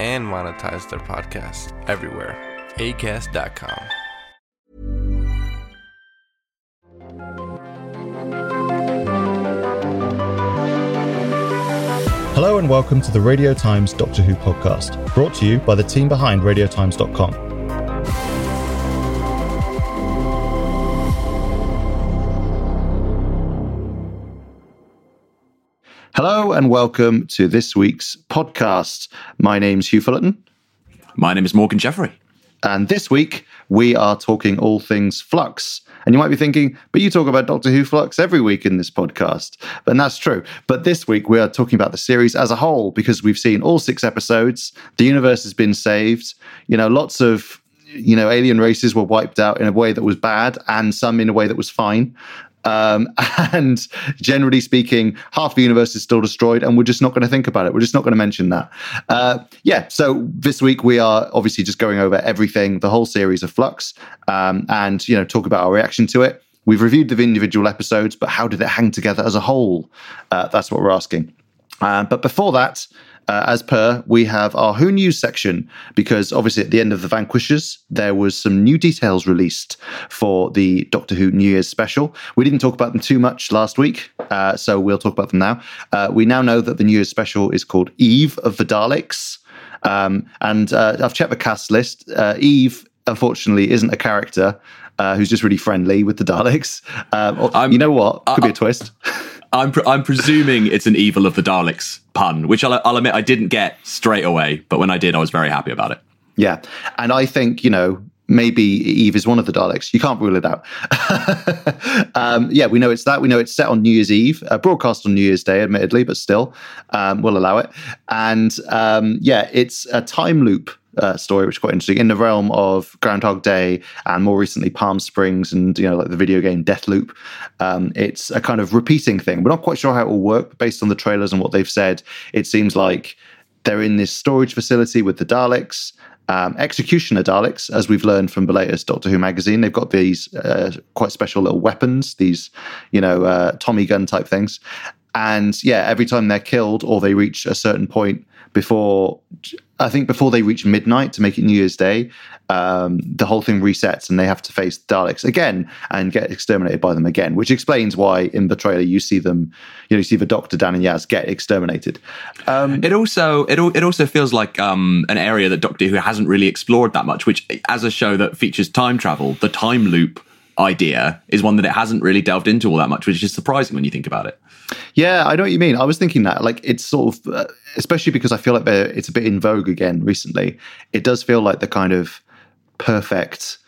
and monetize their podcasts everywhere. ACAST.com. Hello and welcome to the Radio Times Doctor Who podcast, brought to you by the team behind RadioTimes.com. Hello and welcome to this week's podcast. My name's Huw Fullerton. My name is Morgan Jeffrey. And this week we are talking all things Flux. And you might be thinking, but you talk about Doctor Who Flux every week in this podcast. And that's true. But this week we are talking about the series as a whole because we've seen all six episodes. The universe has been saved. You know, lots of you know, alien races were wiped out in a way that was bad and some in a way that was fine. Um, and generally speaking, half the universe is still destroyed, and we're just not going to think about it. We're just not going to mention that. Uh, yeah, so this week we are obviously just going over everything, the whole series of Flux, um, and you know, talk about our reaction to it. We've reviewed the individual episodes, but how did it hang together as a whole? Uh, that's what we're asking. Uh, but before that, uh, as per, we have our Who News section because obviously at the end of The Vanquishers, there was some new details released for the Doctor Who New Year's special. We didn't talk about them too much last week, uh, so we'll talk about them now. Uh, we now know that the New Year's special is called Eve of the Daleks. Um, and uh, I've checked the cast list. Uh, Eve, unfortunately, isn't a character. Uh, who's just really friendly with the Daleks? Um, you know what? Could be a twist. I'm pre- I'm presuming it's an evil of the Daleks pun, which I'll, I'll admit I didn't get straight away, but when I did, I was very happy about it. Yeah, and I think you know maybe Eve is one of the Daleks. You can't rule it out. um, yeah, we know it's that. We know it's set on New Year's Eve, uh, broadcast on New Year's Day, admittedly, but still, um, we'll allow it. And um, yeah, it's a time loop uh, story, which is quite interesting in the realm of Groundhog Day and more recently Palm Springs and you know like the video game Deathloop. Um, it's a kind of repeating thing. We're not quite sure how it will work, but based on the trailers and what they've said, it seems like they're in this storage facility with the Daleks. Um, executioner Daleks, as we've learned from the latest Doctor Who magazine, they've got these uh, quite special little weapons, these, you know, uh, Tommy gun type things. And yeah, every time they're killed or they reach a certain point before I think before they reach midnight to make it New Year's Day, um, the whole thing resets and they have to face Daleks again and get exterminated by them again, which explains why in the trailer you see them, you know, you see the Doctor Dan and Yaz get exterminated. Um, it also it it also feels like um, an area that Doctor Who hasn't really explored that much. Which, as a show that features time travel, the time loop idea is one that it hasn't really delved into all that much, which is surprising when you think about it. Yeah, I know what you mean. I was thinking that, like, it's sort of, uh, especially because I feel like it's a bit in vogue again recently. It does feel like the kind of perfect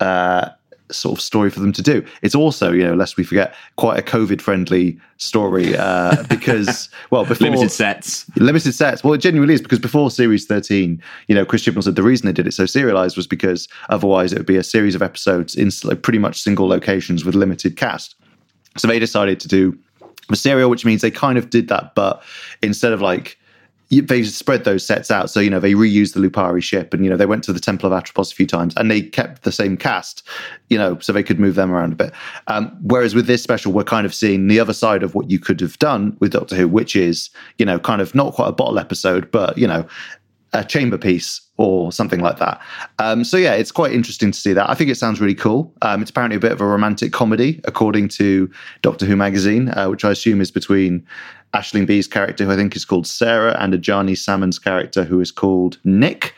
uh, sort of story for them to do. It's also, you know, lest we forget, quite a COVID friendly story uh, because, well, before limited sets, limited sets. Well, it genuinely is because before Series 13, you know, Chris Chibnall said the reason they did it so serialized was because otherwise it would be a series of episodes in pretty much single locations with limited cast. So they decided to do a serial, which means they kind of did that, but instead of like they spread those sets out. So, you know, they reused the Lupari ship and, you know, they went to the Temple of Atropos a few times and they kept the same cast, you know, so they could move them around a bit. Um, whereas with this special, we're kind of seeing the other side of what you could have done with Doctor Who, which is, you know, kind of not quite a bottle episode, but, you know, a chamber piece or something like that. Um, so yeah, it's quite interesting to see that. I think it sounds really cool. Um, it's apparently a bit of a romantic comedy, according to Doctor Who magazine, uh, which I assume is between Aisling Bea's character, who I think is called Sarah, and Adjani Salmon's character, who is called Nick.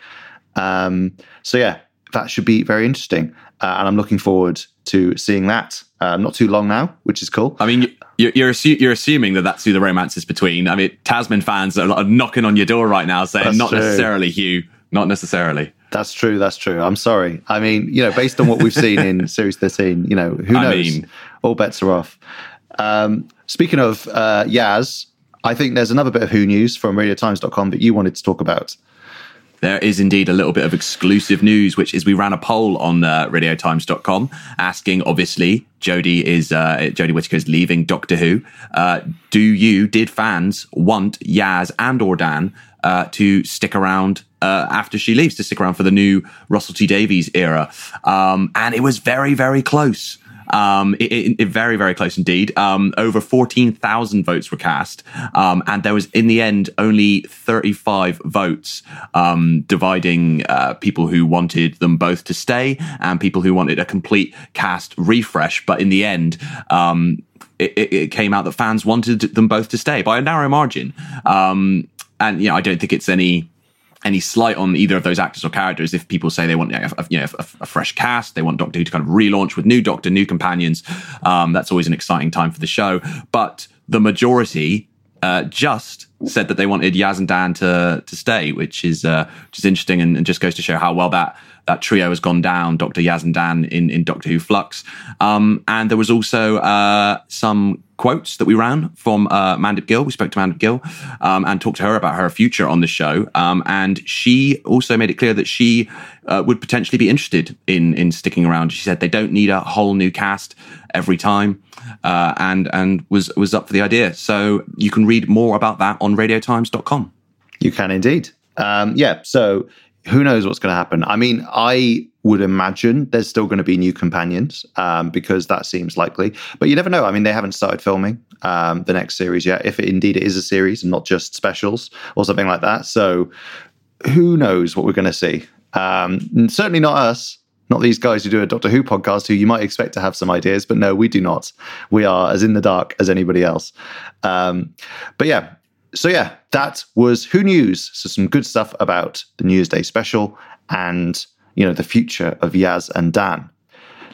Um, so yeah, that should be very interesting. Uh, and I'm looking forward to seeing that. Uh, not too long now, which is cool. I mean, you're you're, assu- you're assuming that that's who the romance is between. I mean, Thasmin fans are knocking on your door right now saying, That's not true. necessarily Huw, not necessarily. That's true. That's true. I'm sorry. I mean, you know, based on what we've seen in Series 13, you know, who I knows? mean- All bets are off. Um, speaking of uh, Yaz, I think there's another bit of Who news from RadioTimes.com that you wanted to talk about. There is indeed a little bit of exclusive news, which is we ran a poll on uh, radiotimes.com asking, obviously, Jodie is, uh, Jodie Whittaker is leaving Doctor Who. Uh, do you, did fans want Yaz and or Dan uh, to stick around uh, after she leaves, to stick around for the new Russell T Davies era? Um, and it was very, very close. Um, it, it, it- very, very close indeed. Um, over 14,000 votes were cast. Um, and there was, in the end, only 35 votes, um, dividing, uh, people who wanted them both to stay and people who wanted a complete cast refresh. But in the end, um, it, it, it came out that fans wanted them both to stay by a narrow margin. Um, and, you know, I don't think it's any, any slight on either of those actors or characters. If people say they want a, you know, a, a fresh cast, they want Doctor Who to kind of relaunch with new Doctor, new companions, um, that's always an exciting time for the show. But the majority uh, just said that they wanted Yaz and Dan to to stay, which is uh, which is interesting and, and just goes to show how well that that trio has gone down. Doctor Yaz and Dan in in Doctor Who Flux, um, and there was also uh, some quotes that we ran from uh, Mandip Gill. We spoke to Mandip Gill um, and talked to her about her future on the show, um, and she also made it clear that she uh, would potentially be interested in in sticking around. She said they don't need a whole new cast every time, uh, and and was was up for the idea. So you can read more about that on RadioTimes.com. You can indeed. Um, yeah. So who knows what's going to happen? I mean, I would imagine there's still going to be new companions um, because that seems likely. But you never know. I mean, they haven't started filming um, the next series yet. If it, indeed it is a series and not just specials or something like that. So who knows what we're going to see? Um, certainly not us. Not these guys who do a Doctor Who podcast, who you might expect to have some ideas, but no, we do not. We are as in the dark as anybody else. Um, but yeah, so yeah, that was Who News. So some good stuff about the New Year's Day special and you know the future of Yaz and Dan.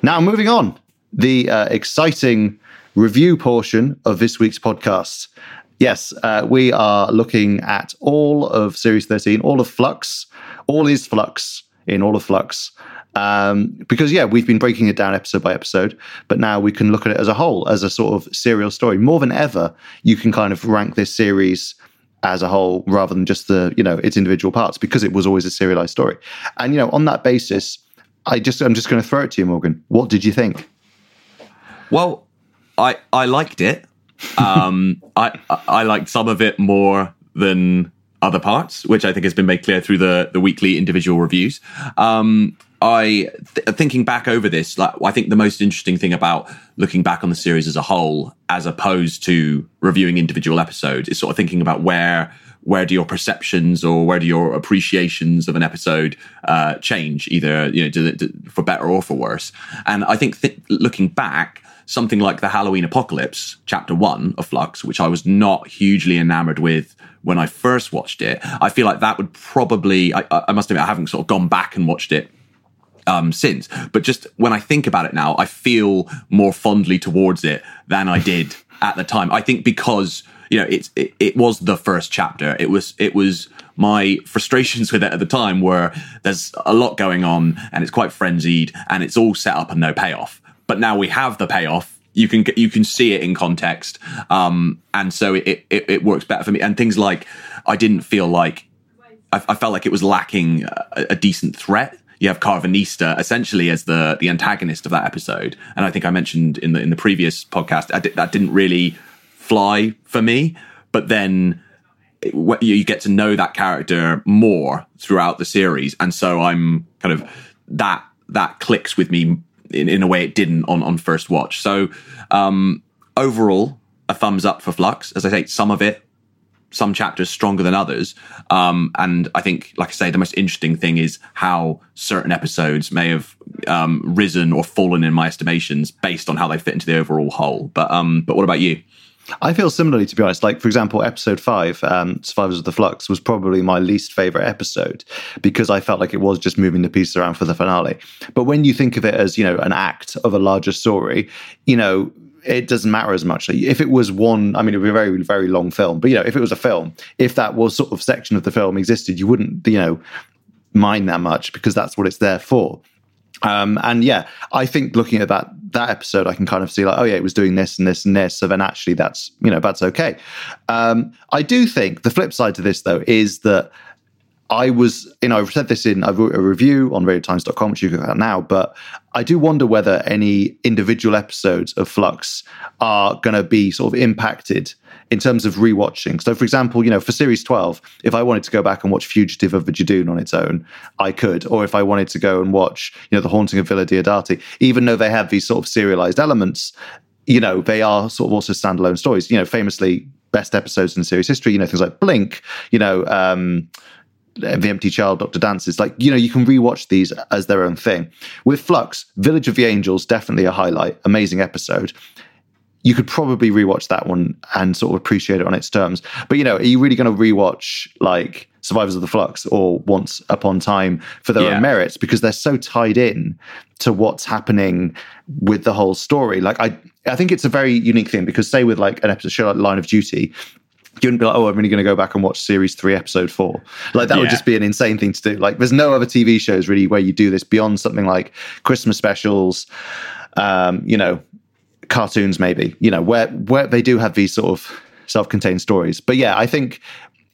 Now moving on, the uh, exciting review portion of this week's podcast. Yes, uh, we are looking at all of Series 13, all of Flux. All is Flux in all of Flux. Um, because, yeah, we've been breaking it down episode by episode, but now we can look at it as a whole, as a sort of serial story. More than ever, you can kind of rank this series as a whole rather than just the, you know, its individual parts because it was always a serialized story. And, you know, on that basis, I just, I'm just going to throw it to you, Morgan. What did you think? Well, I I liked it. Um, I I- liked some of it more than other parts, which I think has been made clear through the the weekly individual reviews. Um, I th- thinking back over this, like I think the most interesting thing about looking back on the series as a whole, as opposed to reviewing individual episodes, is sort of thinking about where where do your perceptions or where do your appreciations of an episode uh, change, either you know do, do, for better or for worse. And I think th- looking back, something like the Halloween Apocalypse, Chapter One of Flux, which I was not hugely enamored with when I first watched it, I feel like that would probably. I, I must admit, I haven't sort of gone back and watched it um, since. But just when I think about it now, I feel more fondly towards it than I did at the time. I think because you know it's it, it was the first chapter. It was it was my frustrations with it at the time were there's a lot going on and it's quite frenzied and it's all set up and no payoff. But now we have the payoff. You can you can see it in context, um, and so it, it it works better for me. And things like I didn't feel like I, I felt like it was lacking a, a decent threat. You have Karvanista essentially as the the antagonist of that episode, and I think I mentioned in the in the previous podcast I di- that didn't really fly for me. But then it- you get to know that character more throughout the series, and so I'm kind of that that clicks with me in, in a way it didn't on on first watch. So um, overall, a thumbs up for Flux. As I say, some of it some chapters stronger than others. Um, and I think, like I say, the most interesting thing is how certain episodes may have um, risen or fallen in my estimations based on how they fit into the overall whole. But um, but what about you? I feel similarly, to be honest. Like, for example, episode five, um, Survivors of the Flux, was probably my least favorite episode because I felt like it was just moving the pieces around for the finale. But when you think of it as, you know, an act of a larger story, you know, it doesn't matter as much. If it was one, I mean, it would be a very, very long film. But, you know, if it was a film, if that was sort of section of the film existed, you wouldn't, you know, mind that much because that's what it's there for. Um, and yeah, I think looking at that that episode, I can kind of see like, oh yeah, it was doing this and this and this. So then actually, that's you know that's okay. Um, I do think the flip side to this though is that I was, you know, I've said this in a review on radiotimes.com, which you can get now, but I do wonder whether any individual episodes of Flux are going to be sort of impacted in terms of rewatching. So, for example, you know, for series 12, if I wanted to go back and watch Fugitive of the Judoon on its own, I could. Or if I wanted to go and watch, you know, The Haunting of Villa Diodati, even though they have these sort of serialized elements, you know, they are sort of also standalone stories. You know, famously, best episodes in series history, you know, things like Blink, you know, um, the Empty Child, Dr. Dances. Like, you know, you can rewatch these as their own thing. With Flux, Village of the Angels, definitely a highlight, amazing episode you could probably rewatch that one and sort of appreciate it on its terms. But you know, are you really going to rewatch like Survivors of the Flux or Once Upon Time for their yeah. own merits because they're so tied in to what's happening with the whole story? Like I, I think it's a very unique thing because say with like an episode show like Line of Duty. You wouldn't be like, oh, I'm really going to go back and watch series three, episode four. Like that yeah. would just be an insane thing to do. Like, there's no other TV shows really where you do this beyond something like Christmas specials, um, you know, cartoons maybe you know where where they do have these sort of self-contained stories but yeah i think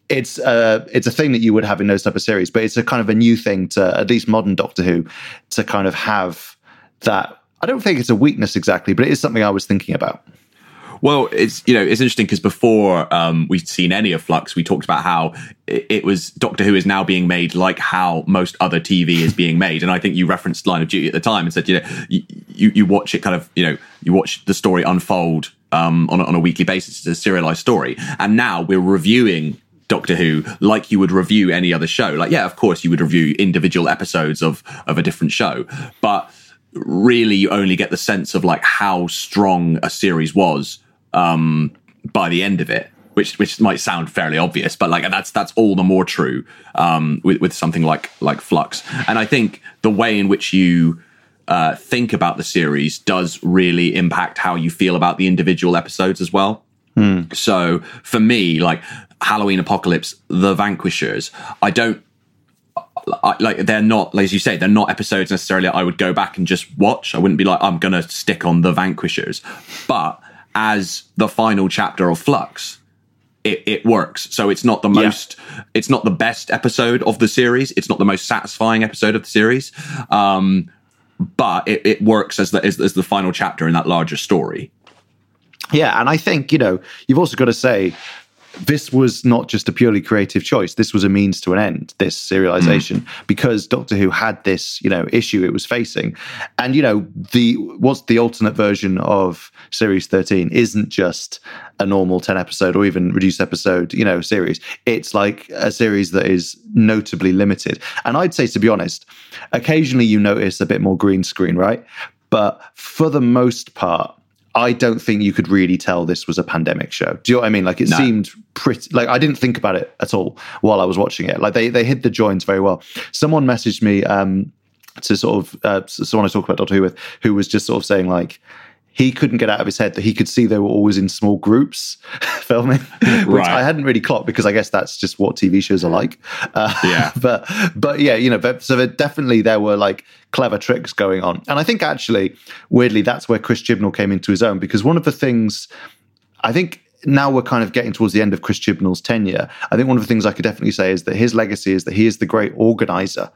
it's a it's a thing that you would have in those type of series but it's a kind of a new thing to at least modern doctor who to kind of have that i don't think it's a weakness exactly but it is something i was thinking about well, it's you know it's interesting because before um, we'd seen any of Flux, we talked about how it, was Doctor Who is now being made like how most other TV is being made, and I think you referenced Line of Duty at the time and said you know you, you, you watch it kind of you know you watch the story unfold um, on on a weekly basis. It's a serialized story, and now we're reviewing Doctor Who like you would review any other show. Like, yeah, of course you would review individual episodes of of a different show, but really you only get the sense of like how strong a series was um, by the end of it, which which might sound fairly obvious, but like that's that's all the more true um, with with something like like Flux. And I think the way in which you uh, think about the series does really impact how you feel about the individual episodes as well. Mm. So for me, like Halloween Apocalypse, The Vanquishers, I don't I, like they're not, like, as you say, they're not episodes necessarily I would go back and just watch. I wouldn't be like, I'm gonna stick on the Vanquishers, but as the final chapter of Flux, it, it works. So it's not the most, yeah. it's not the best episode of the series. It's not the most satisfying episode of the series. Um, but it, it works as the, as, as the final chapter in that larger story. Yeah, and I think you know you've also got to say this was not just a purely creative choice. This was a means to an end, this serialization, mm. because Doctor Who had this, you know, issue it was facing. And, you know, the what's the alternate version of series 13 isn't just a normal 10 episode or even reduced episode, you know, series. It's like a series that is notably limited. And I'd say, to be honest, occasionally you notice a bit more green screen, right? But for the most part, I don't think you could really tell this was a pandemic show. Do you know what I mean? Like it no. seemed pretty like I didn't think about it at all while I was watching it. Like they they hit the joints very well. Someone messaged me um to sort of uh, someone I talk about Doctor Who with who was just sort of saying like he couldn't get out of his head that he could see they were always in small groups filming, which right. I hadn't really clocked because I guess that's just what TV shows are like. Uh, yeah, but but yeah, you know, but, so there, definitely there were like clever tricks going on, and I think actually, weirdly, that's where Chris Chibnall came into his own because one of the things I think now we're kind of getting towards the end of Chris Chibnall's tenure. I think one of the things I could definitely say is that his legacy is that he is the great organizer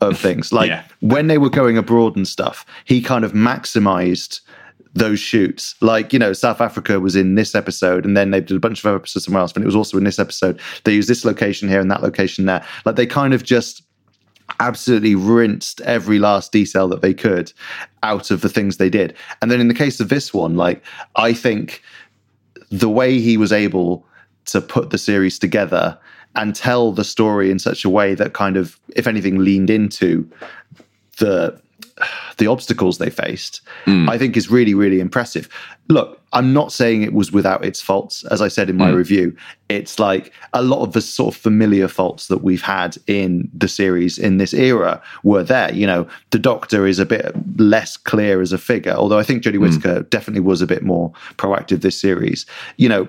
of things. Like yeah. when they were going abroad and stuff, he kind of maximized those shoots. Like, you know, South Africa was in this episode, and then they did a bunch of episodes somewhere else, but it was also in this episode. They used this location here and that location there. Like, they kind of just absolutely rinsed every last detail that they could out of the things they did. And then in the case of this one, like, I think the way he was able to put the series together and tell the story in such a way that kind of, if anything, leaned into the the obstacles they faced, mm. I think is really, really impressive. Look, I'm not saying it was without its faults. As I said in my mm. review, it's like a lot of the sort of familiar faults that we've had in the series in this era were there. You know, the Doctor is a bit less clear as a figure, although I think Jodie mm. Whittaker definitely was a bit more proactive this series. You know,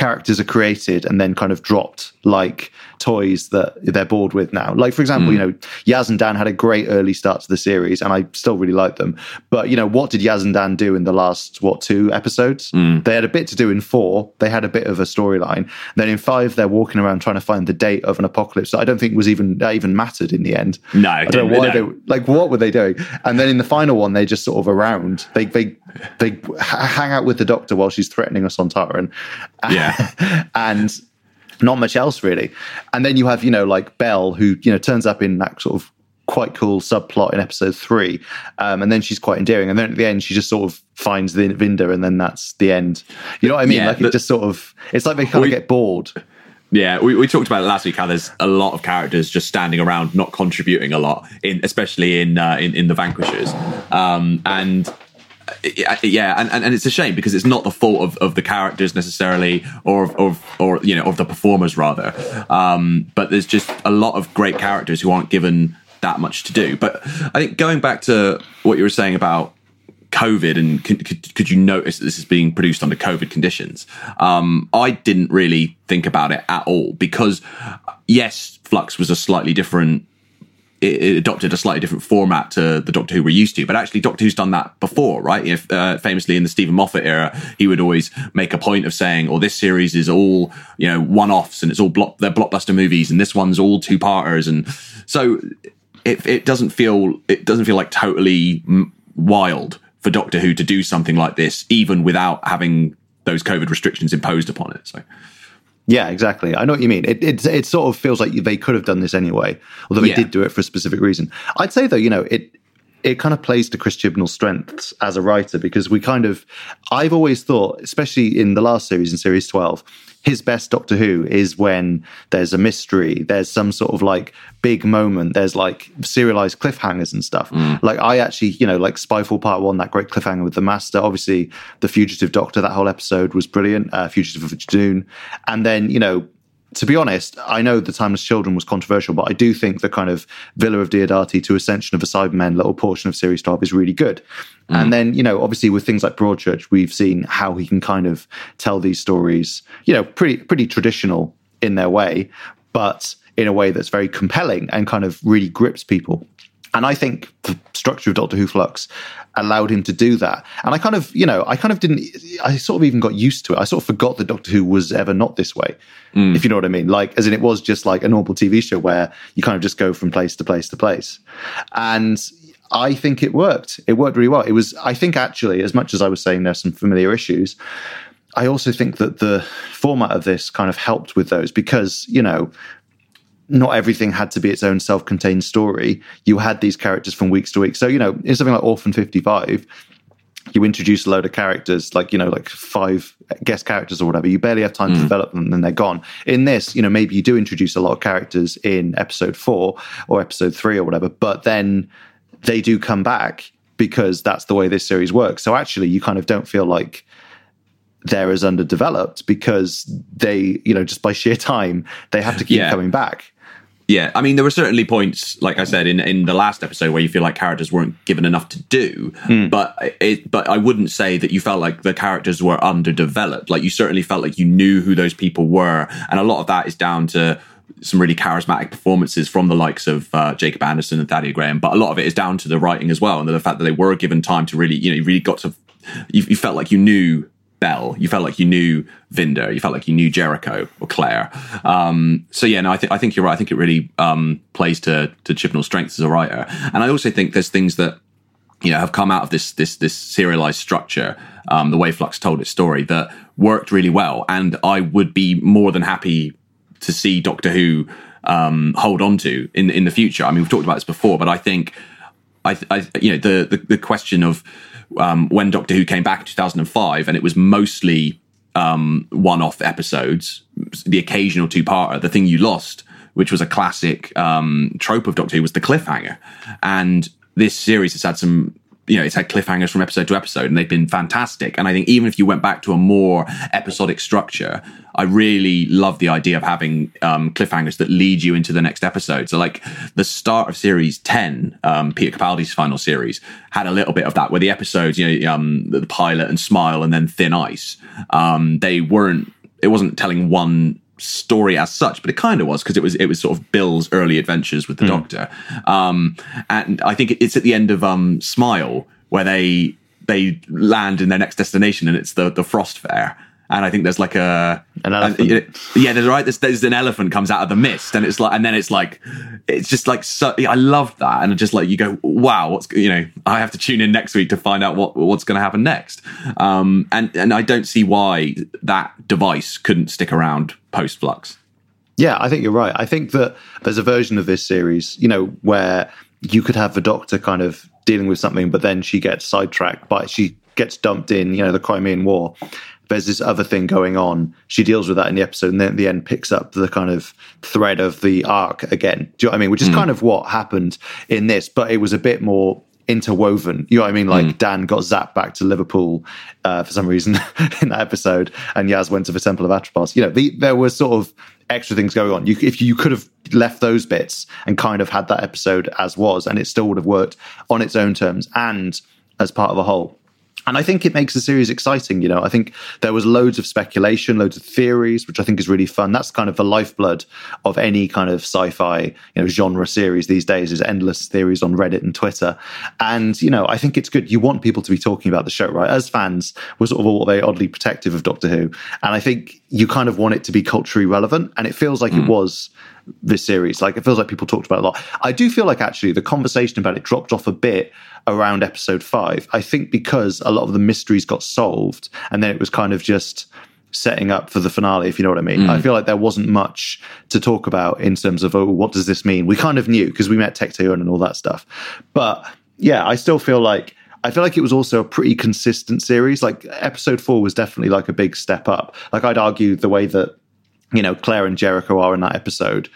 characters are created and then kind of dropped like toys that they're bored with now. Like for example, hmm. you know, Yaz and Dan had a great early start to the series, and I still really like them. But you know, what did Yaz and Dan do in the last what two episodes? Hmm. They had a bit to do in four. They had a bit of a storyline. Then in five, they're walking around trying to find the date of an apocalypse that I don't think was even that even mattered in the end. No, I don't know why no. they like what were they doing? And then in the final one, they just sort of around. They they they hang out with the doctor while she's threatening us on Taran. Yeah. and not much else really. And then you have you know like Belle, who you know turns up in that sort of quite cool subplot in episode three, um, and then she's quite endearing. And then at the end, she just sort of finds the Vinder, and then that's the end. You know what I mean? Yeah, like it just sort of it's like they kind We- of get bored. Yeah, we, we talked about it last week how there's a lot of characters just standing around, not contributing a lot, in especially in uh, in, in the Vanquishers, um, and yeah, and, and, and it's a shame because it's not the fault of, of the characters necessarily, or of, of or you know of the performers rather, um, but there's just a lot of great characters who aren't given that much to do. But I think going back to what you were saying about COVID and could, could, you notice that this is being produced under COVID conditions? Um, I didn't really think about it at all because, yes, Flux was a slightly different. It, it adopted a slightly different format to the Doctor Who we're used to, but actually Doctor Who's done that before, right? If uh, famously in the Steven Moffat era, he would always make a point of saying, "Oh, this series is all you know one-offs and it's all block they're blockbuster movies, and this one's all two-parters," and so it it doesn't feel it doesn't feel like totally wild for Doctor Who to do something like this, even without having those COVID restrictions imposed upon it. So Yeah, exactly. I know what you mean. It, it it sort of feels like they could have done this anyway, although they Yeah. did do it for a specific reason. I'd say though, you know, it it kind of plays to Chris Chibnall's strengths as a writer because we kind of I've always thought, especially in the last series in series 12, his best Doctor Who is when there's a mystery, there's some sort of like big moment, there's like serialized cliffhangers and stuff. Like I actually, you know, like Spyfall Part 1, that great cliffhanger with the Master, obviously The Fugitive Doctor, that whole episode was brilliant, uh, Fugitive of Judoon. And then, you know, to be honest, I know the Timeless Children was controversial, but I do think the kind of Villa of Diodati to Ascension of the Cybermen little portion of Series 12 is really good. Mm. And then, you know, obviously with things like Broadchurch, we've seen how he can kind of tell these stories, you know, pretty pretty traditional in their way, but in a way that's very compelling and kind of really grips people. And I think the structure of Doctor Who Flux allowed him to do that. And I kind of, you know, I kind of didn't, I sort of even got used to it. I sort of forgot that Doctor Who was ever not this way, mm. if you know what I mean. Like, as in, it was just like a normal TV show where you kind of just go from place to place to place. And I think it worked. It worked really well. It was, I think, actually, as much as I was saying there's some familiar issues, I also think that the format of this kind of helped with those because, you know, not everything had to be its own self-contained story. You had these characters from weeks to week. So, you know, in something like Orphan 55, you introduce a load of characters, like, you know, like five guest characters or whatever. You barely have time to mm. develop them and then they're gone. In this, you know, maybe you do introduce a lot of characters in episode four or episode three or whatever, but then they do come back because that's the way this series works. So actually, you kind of don't feel like they're as underdeveloped because they, you know, just by sheer time, they have to keep Yeah. coming back. Yeah, I mean, there were certainly points, like I said in in the last episode, where you feel like characters weren't given enough to do. But it, but I wouldn't say that you felt like the characters were underdeveloped. Like you certainly felt like you knew who those people were, and a lot of that is down to some really charismatic performances from the likes of uh, Jacob Anderson and Thaddea Graham. But a lot of it is down to the writing as well, and the fact that they were given time to really, you know, you really got to, you, you felt like you knew Bell. You felt like you knew Vinder. You felt like you knew Jericho or Claire. Um, so yeah, no, I think I think you're right. I think it really um, plays to to Chibnall's strengths as a writer, and I also think there's things that you know have come out of this this this serialized structure, um, the way Flux told its story that worked really well, and I would be more than happy to see Doctor Who um, hold on to in in the future. I mean, we've talked about this before, but I think I, I you know the, the the question of um, when Doctor Who came back in 2005, and it was mostly um, one-off episodes, the occasional two-parter. The thing you lost, which was a classic um, trope of Doctor Who, was the cliffhanger, and this series has had some you know, it's had cliffhangers from episode to episode and they've been fantastic. And I think even if you went back to a more episodic structure, I really love the idea of having um, cliffhangers that lead you into the next episode. So, like the start of series 10, um, Peter Capaldi's final series, had a little bit of that where the episodes, you know, um, the pilot and Smile and then Thin Ice, um, they weren't, it wasn't telling one story as such, but it kind of was because it was it was sort of Bill's early adventures with the Mm. Doctor, um, and I think it's at the end of um, Smile where they they land in their next destination, and it's the the Frost Fair. And I think there's like a An elephant. and- yeah, there's right. There's, there's an elephant comes out of the mist, and it's like, and then it's like, it's just like so. I love that, and just like you go, wow, what's you know, I have to tune in next week to find out what what's going to happen next. Um, and and I don't see why that device couldn't stick around post Flux. Yeah, I think you're right. I think that there's a version of this series, you know, where you could have the doctor kind of dealing with something, but then she gets sidetracked, but she gets dumped in, you know, the Crimean War. There's this other thing going on. She deals with that in the episode, and then at the end picks up the kind of thread of the arc again. Do you know what I mean? Which is kind of what happened in this, but it was a bit more interwoven. You know what I mean? Like Dan got zapped back to Liverpool uh, for some reason in that episode, and Yaz went to the Temple of Atropos. You know, the, there were sort of extra things going on. You, if you could have left those bits and kind of had that episode as was, and it still would have worked on its own terms and as part of a whole. And I think it makes the series exciting. You know, I think there was loads of speculation, loads of theories, which I think is really fun. That's kind of the lifeblood of any kind of sci-fi, you know, genre series these days is endless theories on Reddit and Twitter. And, you know, I think it's good. You want people to be talking about the show, right? As fans, we're sort of all very oddly protective of Doctor Who. And I think you kind of want it to be culturally relevant. And it feels like it hmm. was this series. Like it feels like people talked about a lot. I do feel like actually the conversation about it dropped off a bit around episode five. I think because a lot of the mysteries got solved and then it was kind of just setting up for the finale, if you know what I mean. Mm. I feel like there wasn't much to talk about in terms of, oh, what does this mean? We kind of knew because we met Tecteun and all that stuff. But yeah, I still feel like I feel like it was also a pretty consistent series. Like episode four was definitely like a big step up. Like I'd argue the way that you know Claire and Jericho are in that episode,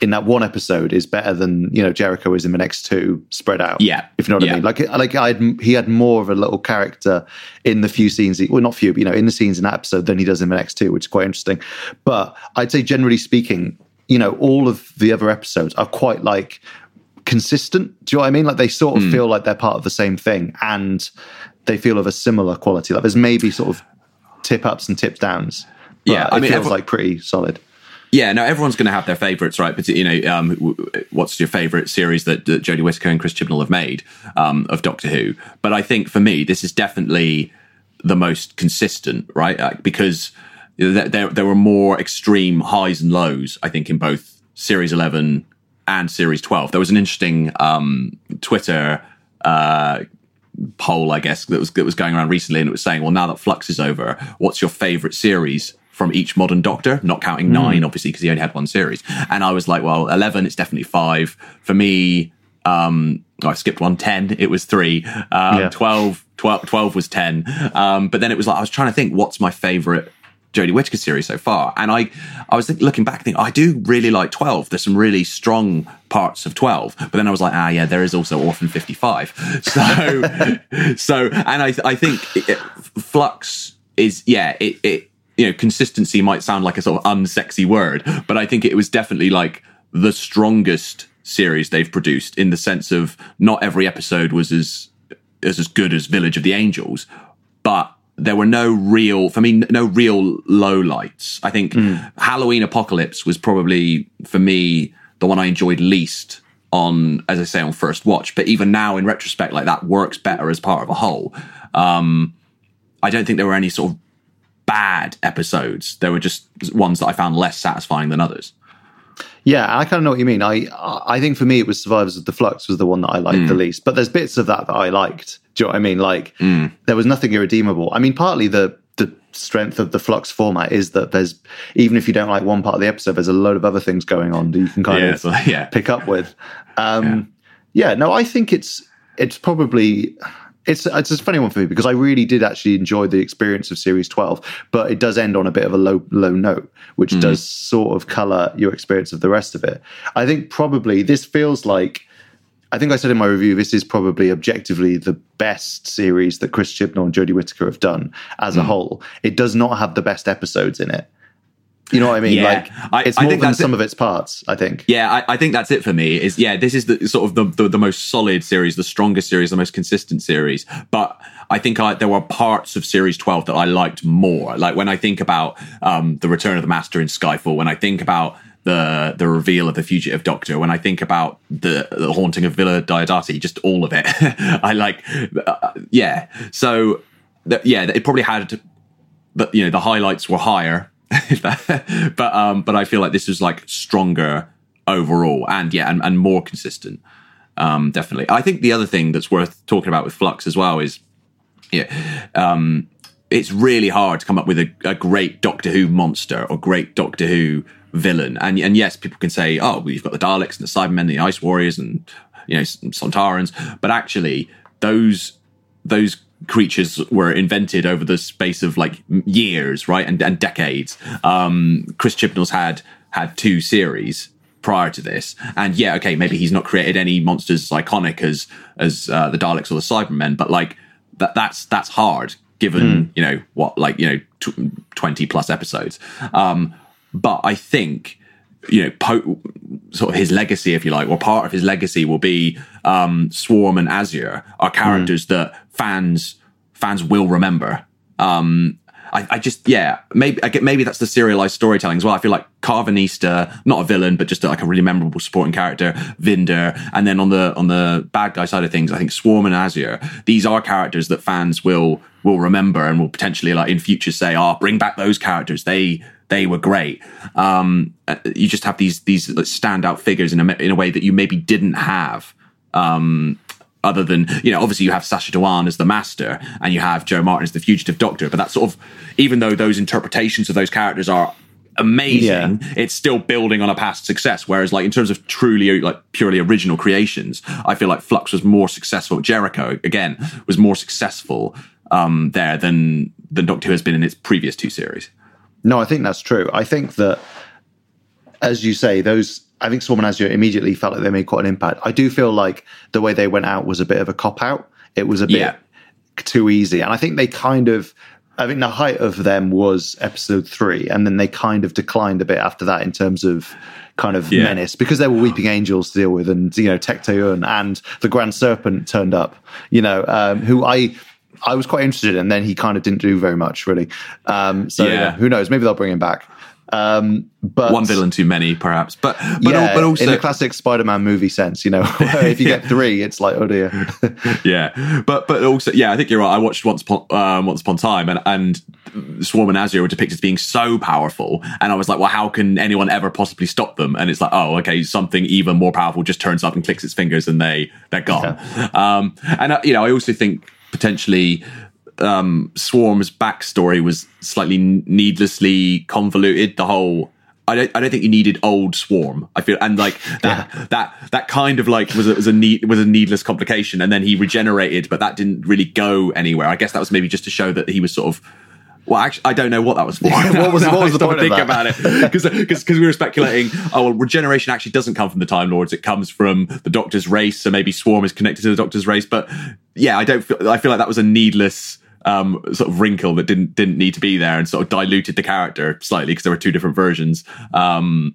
in that one episode, is better than you know Jericho is in the next two spread out. Yeah. if you know what Yeah. I mean. Like like I he had more of a little character in the few scenes. He, well, not few, but you know, in the scenes in that episode than he does in the next two, which is quite interesting. But I'd say generally speaking, you know, all of the other episodes are quite like consistent. Do you know what I mean? Like they sort of Hmm. feel like they're part of the same thing and they feel of a similar quality. Like there's maybe sort of tip ups and tip downs. Yeah, I mean, it feels like pretty solid. Yeah, no, everyone's going to have their favourites, right? But you know, um, what's your favourite series that, that Jodie Whittaker and Chris Chibnall have made um, of Doctor Who? But I think for me, this is definitely the most consistent, right? Uh, because there, there there were more extreme highs and lows, I think, in both Series Eleven and Series Twelve. There was an interesting um, Twitter. Uh, poll, I guess, that was that was going around recently, and it was saying, well, now that Flux is over, what's your favourite series from each modern Doctor? Not counting nine, obviously, because he only had one series. And I was like, well, eleven, it's definitely five for me. Um, oh, I skipped one. Ten, it was three. Um, Yeah. 12, 12, 12 was ten. Um, but then it was like I was trying to think, what's my favourite Jodie Whittaker series so far. And I, I was looking back, thinking I do really like Twelve. There's some really strong parts of Twelve, but then I was like, ah, yeah, there is also Orphan Fifty Five. So, so, and I, I think it, it- Flux is, yeah, it, it, you know, consistency might sound like a sort of unsexy word, but I think it was definitely like the strongest series they've produced in the sense of not every episode was as as as good as Village of the Angels, but there were no real, for me, no real lowlights. I think Halloween Apocalypse was probably for me the one I enjoyed least on, as I say, on first watch. But even now, in retrospect, like that works better as part of a whole. Um, I don't think there were any sort of bad episodes. There were just ones that I found less satisfying than others. Yeah, I kind of know what you mean. I I think for me it was Survivors of the Flux was the one that I liked Mm. the least. But there's bits of that that I liked. Do you know what I mean? Like Mm. there was nothing irredeemable. I mean, partly the the strength of the Flux format is that there's even if you don't like one part of the episode, there's a load of other things going on that you can kind Yeah, of so- yeah. pick up with. Um, yeah. no, I think it's it's probably it's it's a funny one for me because I really did actually enjoy the experience of series 12, but it does end on a bit of a low low note, which does sort of color your experience of the rest of it. I think probably this feels like I think I said in my review, this is probably objectively the best series that Chris Chibnall and Jodie Whittaker have done as a Hmm. whole. It does not have the best episodes in it. You know what I mean? Yeah. like I- it's I more think than that's some it. of its parts. I think. Yeah, I, I think that's it for me. Is yeah, this is the sort of the, the the most solid series, the strongest series, the most consistent series. But I think I, there were parts of series twelve that I liked more. Like when I think about um, the Return of the Master in Spyfall, when I think about the the reveal of the fugitive Doctor, when I think about the the haunting of Villa Diodati, just all of it. I like, uh, yeah. So th- yeah, it probably had but you know the highlights were higher but um but i feel like this was like stronger overall and yeah and, and more consistent um definitely. I think the other thing that's worth talking about with flux as well is yeah um it's really hard to come up with a, a great doctor who monster or great doctor who villain. And and yes people can say oh well, you've got the daleks and the cybermen and the ice warriors and you know sontarans but actually those those creatures were invented over the space of like years, right, and, and decades. Um, Chris Chibnall's had had two series prior to this, and yeah, okay, maybe he's not created any monsters as iconic as as uh, the Daleks or the Cybermen, but like that that's that's hard given you know what like you know tw- twenty plus episodes. Um, but I think you know, po- sort of his legacy, if you like, or part of his legacy will be um, Swarm and Azure are characters that fans fans will remember. Um, I, I just, yeah, maybe I get maybe that's the serialized storytelling as well. I feel like Karvanista, not a villain, but just like a really memorable supporting character, Vinder, and then on the on the bad guy side of things, I think Swarm and Azure. These are characters that fans will will remember and will potentially like in future say, "Oh, bring back those characters. They they were great." Um, uh, you just have these these standout figures in a in a way that you maybe didn't have. Um, other than you know, obviously you have Sacha Dhawan as the Master and you have Jo Martin as the Fugitive Doctor, but that's sort of even though those interpretations of those characters are amazing, it's still building on a past success. Whereas, like in terms of truly like purely original creations, I feel like Flux was more successful. Jericho again was more successful um, there than than Doctor Who has been in its previous two series. No, I think that's true. I think that, as you say, those. I think Swarm and Azure immediately felt like they made quite an impact. I do feel like the way they went out was a bit of a cop out. It was a bit Yeah. too easy, and I think they kind of. I think the height of them was episode three, and then they kind of declined a bit after that in terms of kind of Yeah. menace because there were weeping angels to deal with, and you know Tecteun and the Grand Serpent turned up. You know, um, who I I was quite interested in. And then he kind of didn't do very much really. Um, so Yeah. yeah, who knows? Maybe they'll bring him back. Um, but One villain too many, perhaps, but but, yeah, al- but also in the classic Spider-Man movie sense, you know, where if you get three, it's like oh dear. yeah, but but also yeah, I think you're right. I watched Once Upon um, Once Upon Time, and and Swarm and Azure were depicted as being so powerful, and I was like, well, how can anyone ever possibly stop them? And it's like, oh, okay, something even more powerful just turns up and clicks its fingers, and they they're gone. Um, and uh, you know, I also think potentially um, Swarm's backstory was slightly needlessly convoluted. The whole. I don't, I don't think you needed old swarm. I feel and like that that that kind of like was a, was a need was a needless complication, and then he regenerated, but that didn't really go anywhere. I guess that was maybe just to show that he was sort of. Well, actually, I don't know what that was for. What was- Now what was I the point think about it because because we were speculating. Oh, well, regeneration actually doesn't come from the Time Lords; it comes from the Doctor's race. So maybe Swarm is connected to the Doctor's race. But yeah, I don't. Feel, I feel like that was a needless um, sort of wrinkle that didn't didn't need to be there and sort of diluted the character slightly because there were two different versions. Um,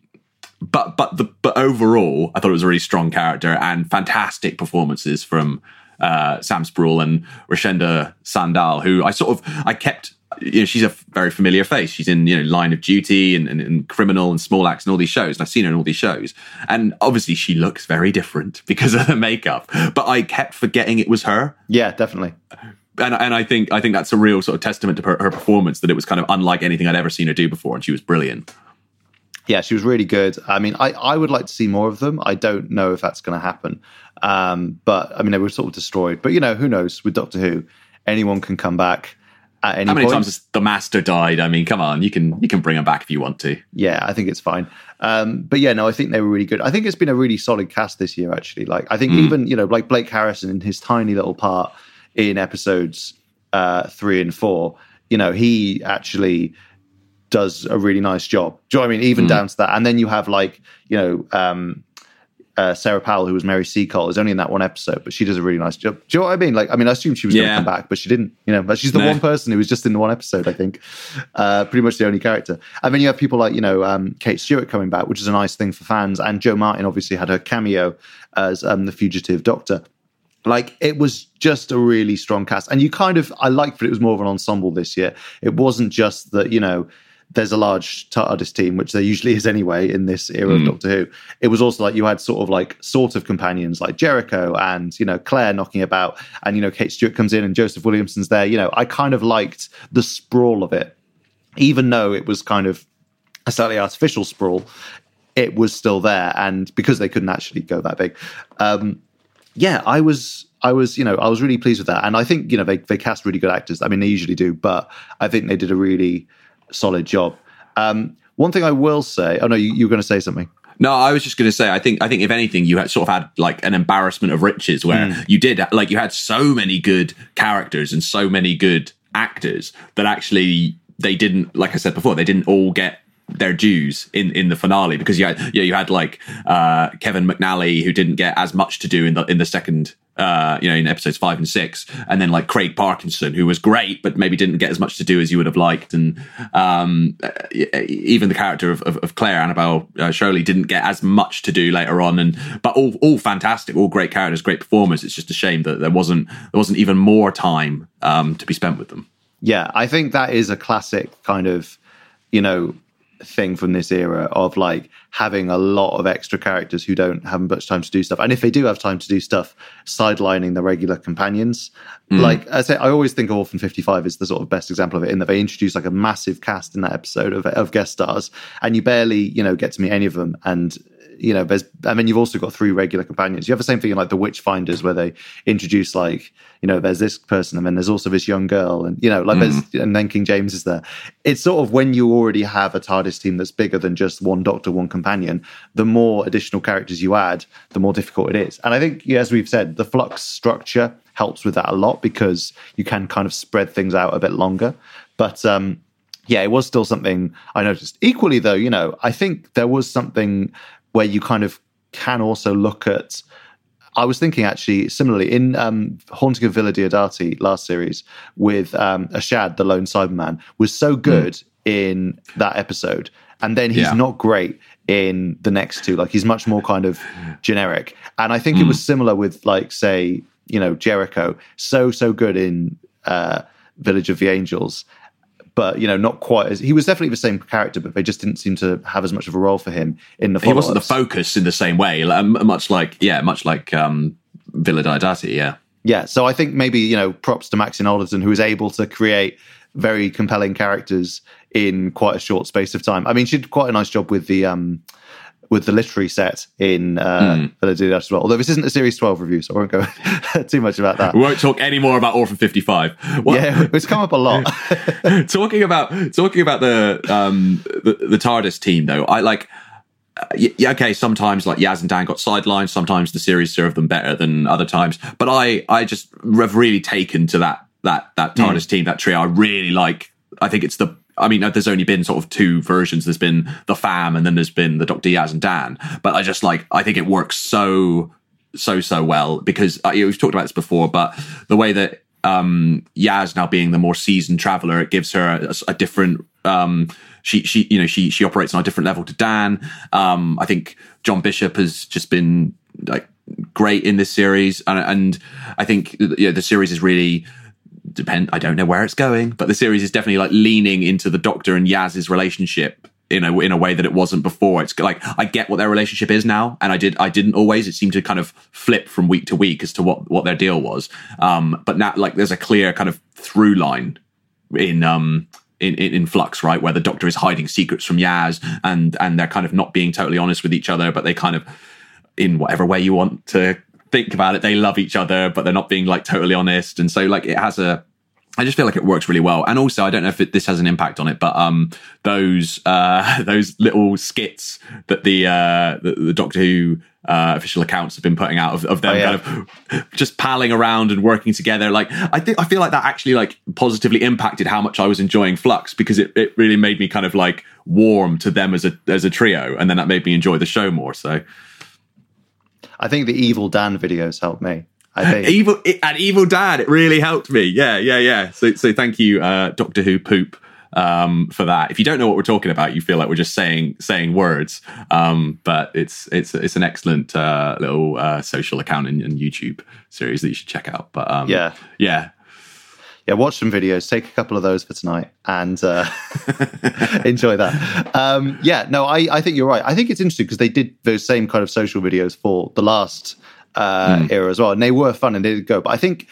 but but the but overall, I thought it was a really strong character and fantastic performances from uh, Sam Spruell and Rochenda Sandall, who I sort of I kept. You know, she's a very familiar face. She's in you know Line of Duty and, and, and Criminal and Small Axe and all these shows. And I've seen her in all these shows, and obviously she looks very different because of the makeup. But I kept forgetting it was her yeah, definitely. and and I think I think that's a real sort of testament to her, her performance that it was kind of unlike anything I'd ever seen her do before, and she was brilliant. Yeah, she was really good. I mean, I, I would like to see more of them. I don't know if that's going to happen. Um, but I mean, they were sort of destroyed. But you know, who knows? With Doctor Who, anyone can come back at any How many point. times has the master died? I mean, come on, you can you can bring him back if you want to. yeah, I think it's fine. Um, but yeah, no, I think they were really good. I think it's been a really solid cast this year, actually. Like, I think even you know, like Blake Harrison in his tiny little part in episodes uh, three and four, you know, he actually does a really nice job. Do you know what I mean? Even down to that, and then you have like you know. Um, uh, Sarah Powell, who was Mary Seacole, is only in that one episode, but she does a really nice job. Do you know what I mean? Like, I mean, I assumed she was going to come back, but she didn't. You know, but she's the No. one person who was just in the one episode. I think, uh, pretty much the only character. And then you have people like you know um, Kate Stewart coming back, which is a nice thing for fans, and Jo Martin obviously had her cameo as um, the fugitive doctor. Like it was just a really strong cast, and you kind of I liked that it was more of an ensemble this year. It wasn't just that you know there's a large TARDIS team, which there usually is anyway in this era of Doctor Who. It was also like you had sort of like sort of companions like Jericho and you know Claire knocking about, and you know Kate Stewart comes in and Joseph Williamson's there. You know I kind of liked the sprawl of it, even though it was kind of a slightly artificial sprawl. It was still there, and because they couldn't actually go that big, um, yeah, I was I was, you know, I was really pleased with that. And I think, you know, they they cast really good actors. I mean, they usually do, but I think they did a really solid job. Um, one thing I will say, oh no, you, you were going to say something. No, I was just going to say, I think, I think if anything, you had sort of had like an embarrassment of riches where Hmm. you did, like, you had so many good characters and so many good actors that actually they didn't, like I said before, they didn't all get their dues in in the finale because you had yeah you had like uh Kevin McNally who didn't get as much to do in the in the second uh you know in episodes 5 and 6 and then like Craig Parkinson who was great but maybe didn't get as much to do as you would have liked and um uh, even the character of, of, of Claire Annabel uh, Scholey didn't get as much to do later on and but all all fantastic all great characters great performers. It's just a shame that there wasn't there wasn't even more time um to be spent with them. Yeah, I think that is a classic kind of, you know, thing from this era of like having a lot of extra characters who don't have much time to do stuff. And if they do have time to do stuff, sidelining the regular companions. Mm. Like I say, I always think of Orphan 55 is the sort of best example of it in that they introduce like a massive cast in that episode of, of guest stars and you barely, you know, get to meet any of them. And you know, there's, I mean, you've also got three regular companions. You have the same thing in like the Witchfinders, where they introduce like, you know, there's this person, and then there's also this young girl, and you know, like there's, and then King James is there. It's sort of when you already have a TARDIS team that's bigger than just one Doctor, one companion. The more additional characters you add, the more difficult it is. And I think, yeah, as we've said, the flux structure helps with that a lot because you can kind of spread things out a bit longer. But um, yeah, it was still something I noticed. Equally, though, you know, I think there was something where you kind of can also look at. I was thinking actually similarly in um, Haunting of Villa Diodati last series with um, Ashad, the lone Cyberman, was so good in that episode, and then he's Yeah. not great in the next two. Like he's much more kind of generic, and I think it was similar with like say you know Jericho, so so good in uh, Village of the Angels, but you know not quite as he was definitely the same character, but they just didn't seem to have as much of a role for him in the. he wasn't the focus in the same way like, much like yeah much like um Villa Diodati yeah Yeah, so I think maybe you know props to Maxine Alderton who was able to create very compelling characters in quite a short space of time. I mean, she did quite a nice job with the um with the literary set in uh Villa Diodati as well. Although this isn't a series twelve review, so I won't go too much about that. we won't talk any more about Orphan 55 What- Yeah, it's come up a lot. talking about talking about the um the, the TARDIS team though, I like uh, yeah, okay, sometimes like Yaz and Dan got sidelined. Sometimes the series served them better than other times. But I, I just have really taken to that that that TARDIS team, that trio. I really like. I think it's the. I mean, there's only been sort of two versions. There's been the Fam, and then there's been the Doctor Yaz and Dan. But I just like. I think it works so so so well because uh, you know, we've talked about this before, but the way that um Yaz now being the more seasoned traveler, it gives her a, a different um she she you know she she operates on a different level to Dan. Um I think John Bishop has just been like great in this series and and I think yeah the series is really depend I don't know where it's going, but the series is definitely like leaning into the Doctor and Yaz's relationship in a in a way that it wasn't before. It's like I get what their relationship is now, and I did I didn't always. It seemed to kind of flip from week to week as to what what their deal was. Um, but now like there's a clear kind of through line in um in, in, in flux, right, where the Doctor is hiding secrets from Yaz, and and they're kind of not being totally honest with each other, but they kind of in whatever way you want to think about it, they love each other, but they're not being like totally honest. And so like it has a I just feel like it works really well. And also, I don't know if it, this has an impact on it, but um, those uh, those little skits that the uh, the, the Doctor Who uh, official accounts have been putting out of, of them Oh, yeah. kind of just palling around and working together. Like I think I feel like that actually like positively impacted how much I was enjoying Flux because it, it really made me kind of like warm to them as a as a trio, and then that made me enjoy the show more. So I think the Evil Dan videos helped me. I think. Evil and Evil Dad, it really helped me. Yeah, yeah, yeah. So, so thank you, uh, Doctor Who poop, um, for that. If you don't know what we're talking about, you feel like we're just saying saying words. Um, but it's it's it's an excellent uh, little uh, social account and, and YouTube series that you should check out. But um, Yeah. yeah, yeah, watch some videos, take a couple of those for tonight, and uh, enjoy that. Um, yeah, no, I, I think you're right. I think it's interesting because they did those same kind of social videos for the last uh, era as well, and they were fun and they did go. But I think,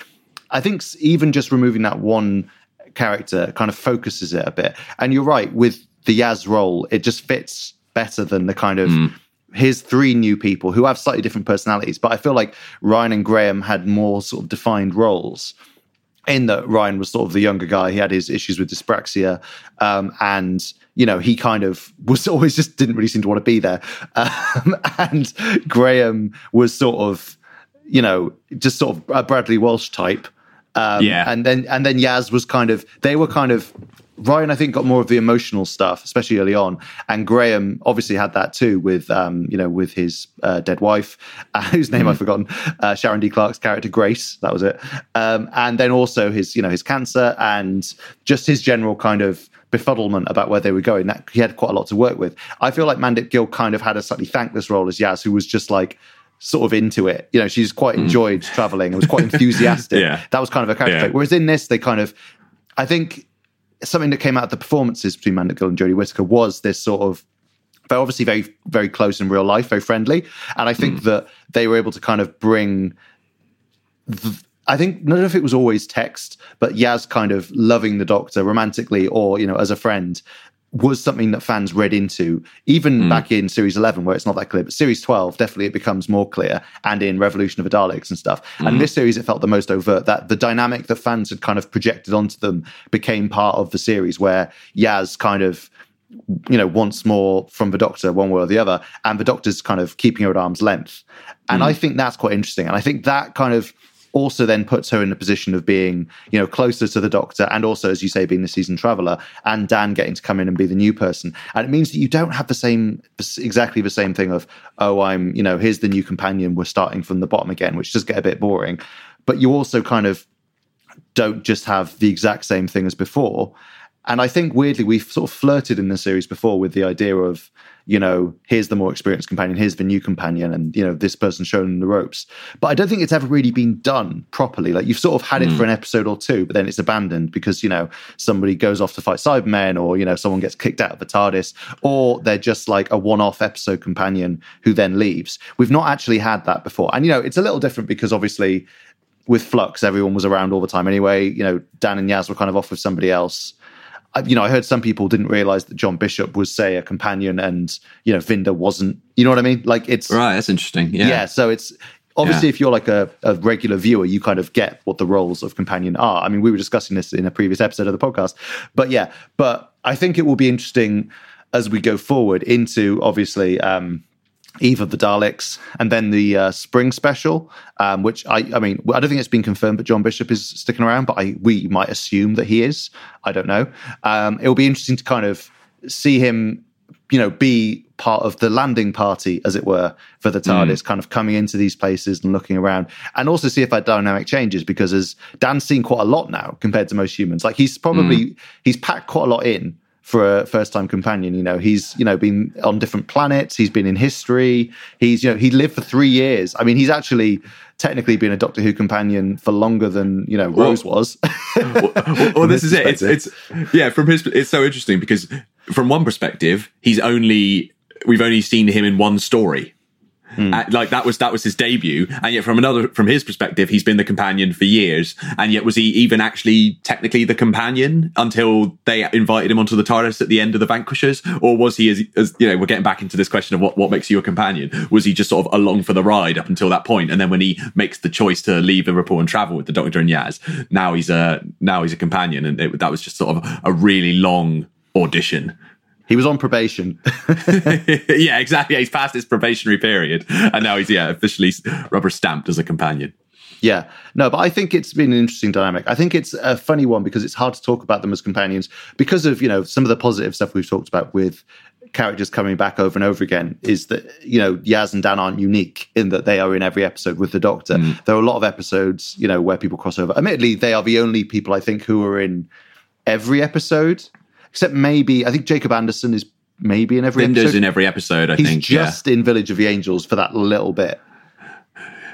I think even just removing that one character kind of focuses it a bit. And you're right with the Yaz role, it just fits better than the kind of. Here's three new people who have slightly different personalities, but I feel like Ryan and Graham had more sort of defined roles in that Ryan was sort of the younger guy. He had his issues with dyspraxia, um, and you know he kind of was always just didn't really seem to want to be there. Um, and Graham was sort of, you know, just sort of a Bradley Walsh type. Um, Yeah. and then and then Yaz was kind of they were kind of Ryan I think got more of the emotional stuff, especially early on, and Graham obviously had that too with um, you know with his uh, dead wife, uh, whose name I've forgotten, uh, Sharon D. Clarke's character Grace, that was it, um, and then also his you know his cancer and just his general kind of befuddlement about where they were going. That he had quite a lot to work with. I feel like Mandip Gill kind of had a slightly thankless role as Yaz, who was just like sort of into it. You know, she's quite mm. enjoyed traveling and was quite enthusiastic. Yeah. That was kind of a character Yeah. trait. Whereas in this, they kind of, I think something that came out of the performances between Mandip Gill and Jodie Whittaker was this sort of they're obviously very very close in real life, very friendly, and I think mm. that they were able to kind of bring. I think don't if it was always text, but Yaz kind of loving the Doctor romantically or you know as a friend was something that fans read into. Even hmm. back in Series Eleven, where it's not that clear, but Series Twelve definitely it becomes more clear, and in Revolution of the Daleks and stuff. And hmm. this series, it felt the most overt that the dynamic that fans had kind of projected onto them became part of the series, where Yaz kind of you know, wants more from the doctor, one way or the other, and the doctor's kind of keeping her at arm's length. And I hmm. think that's quite interesting. And I think that kind of also then puts her in a position of being, you know, closer to the doctor and also, as you say, being the seasoned traveler and Dan getting to come in and be the new person. And it means that you don't have the same, exactly the same thing of, oh, I'm, you know, here's the new companion. We're starting from the bottom again, which does get a bit boring. But you also kind of don't just have the exact same thing as before. And I think weirdly, we've sort of flirted in the series before with the idea of, you know, here's the more experienced companion, here's the new companion, and, you know, this person's shown the ropes. But I don't think it's ever really been done properly. Like you've sort of had it hmm. for an episode or two, but then it's abandoned because, you know, somebody goes off to fight Cybermen or, you know, someone gets kicked out of the TARDIS or they're just like a one off episode companion who then leaves. We've not actually had that before. And, you know, it's a little different because obviously with Flux, everyone was around all the time anyway. You know, Dan and Yaz were kind of off with somebody else. I, you know, I heard some people didn't realize that John Bishop was, say, a companion, and you know, Vinder wasn't. You know what I mean? Like it's right. That's interesting. Yeah, yeah. so it's obviously Yeah. if you're like a, a regular viewer, you kind of get what the roles of companion are. I mean, we were discussing this in a previous episode of the podcast, but yeah. But I think it will be interesting as we go forward into obviously. um Eve of the Daleks, and then the uh, spring special, um, which I, I mean, I don't think it's been confirmed, but John Bishop is sticking around. But I, we might assume that he is. I don't know. Um, it will be interesting to kind of see him, you know, be part of the landing party, as it were, for the TARDIS, kind of coming into these places and looking around, and also see if that dynamic changes. Because as Dan's seen quite a lot now compared to most humans, like he's probably he's packed quite a lot in for a first time companion. You know, he's, you know, been on different planets, he's been in history, he's, you know, he lived for three years. I mean, he's actually technically been a Doctor Who companion for longer than, you know, Rose was. well, well, this is it. It's, it's yeah. From his, it's so interesting because from one perspective, he's only we've only seen him in one story. Uh, like that was that was his debut, and yet from another from his perspective, he's been the companion for years, and yet was he even actually technically the companion until they invited him onto the TARDIS at the end of the Vanquishers, or was he as, as you know we're getting back into this question of what what makes you a companion? Was he just sort of along for the ride up until that point, and then when he makes the choice to leave Liverpool and travel with the Doctor and Yaz, now he's a now he's a companion, and it, that was just sort of a really long audition. He was on probation. yeah, exactly. He's past his probationary period, and now he's yeah officially rubber stamped as a companion. Yeah, no, but I think it's been an interesting dynamic. I think it's a funny one because it's hard to talk about them as companions because of you know some of the positive stuff we've talked about with characters coming back over and over again is that you know Yaz and Dan aren't unique in that they are in every episode with the Doctor. Mm. There are a lot of episodes, you know, where people cross over. Admittedly, they are the only people I think who are in every episode, except maybe I think Jacob Anderson is maybe in every Binder's episode. in every episode, I He's think. just in Village of the Angels for that little bit,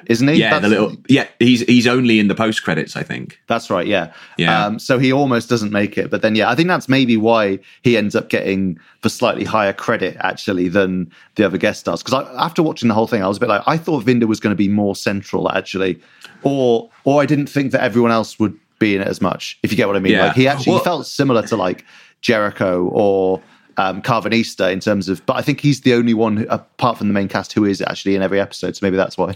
isn't he? yeah, yeah, the little yeah. He's he's only in the post credits, I think. That's right, yeah. Yeah. Um, so he almost doesn't make it. But then, yeah, I think that's maybe why he ends up getting the slightly higher credit, actually, than the other guest stars. Because after watching the whole thing, I was a bit like, I thought Vinder was going to be more central, actually. Or, or I didn't think that everyone else would be in it as much, if you get what I mean. Yeah. Like, he actually Well- he felt similar to, like, Jericho or um, Karvanista in terms of, but I think he's the only one, who, apart from the main cast, who is actually in every episode. So maybe that's why.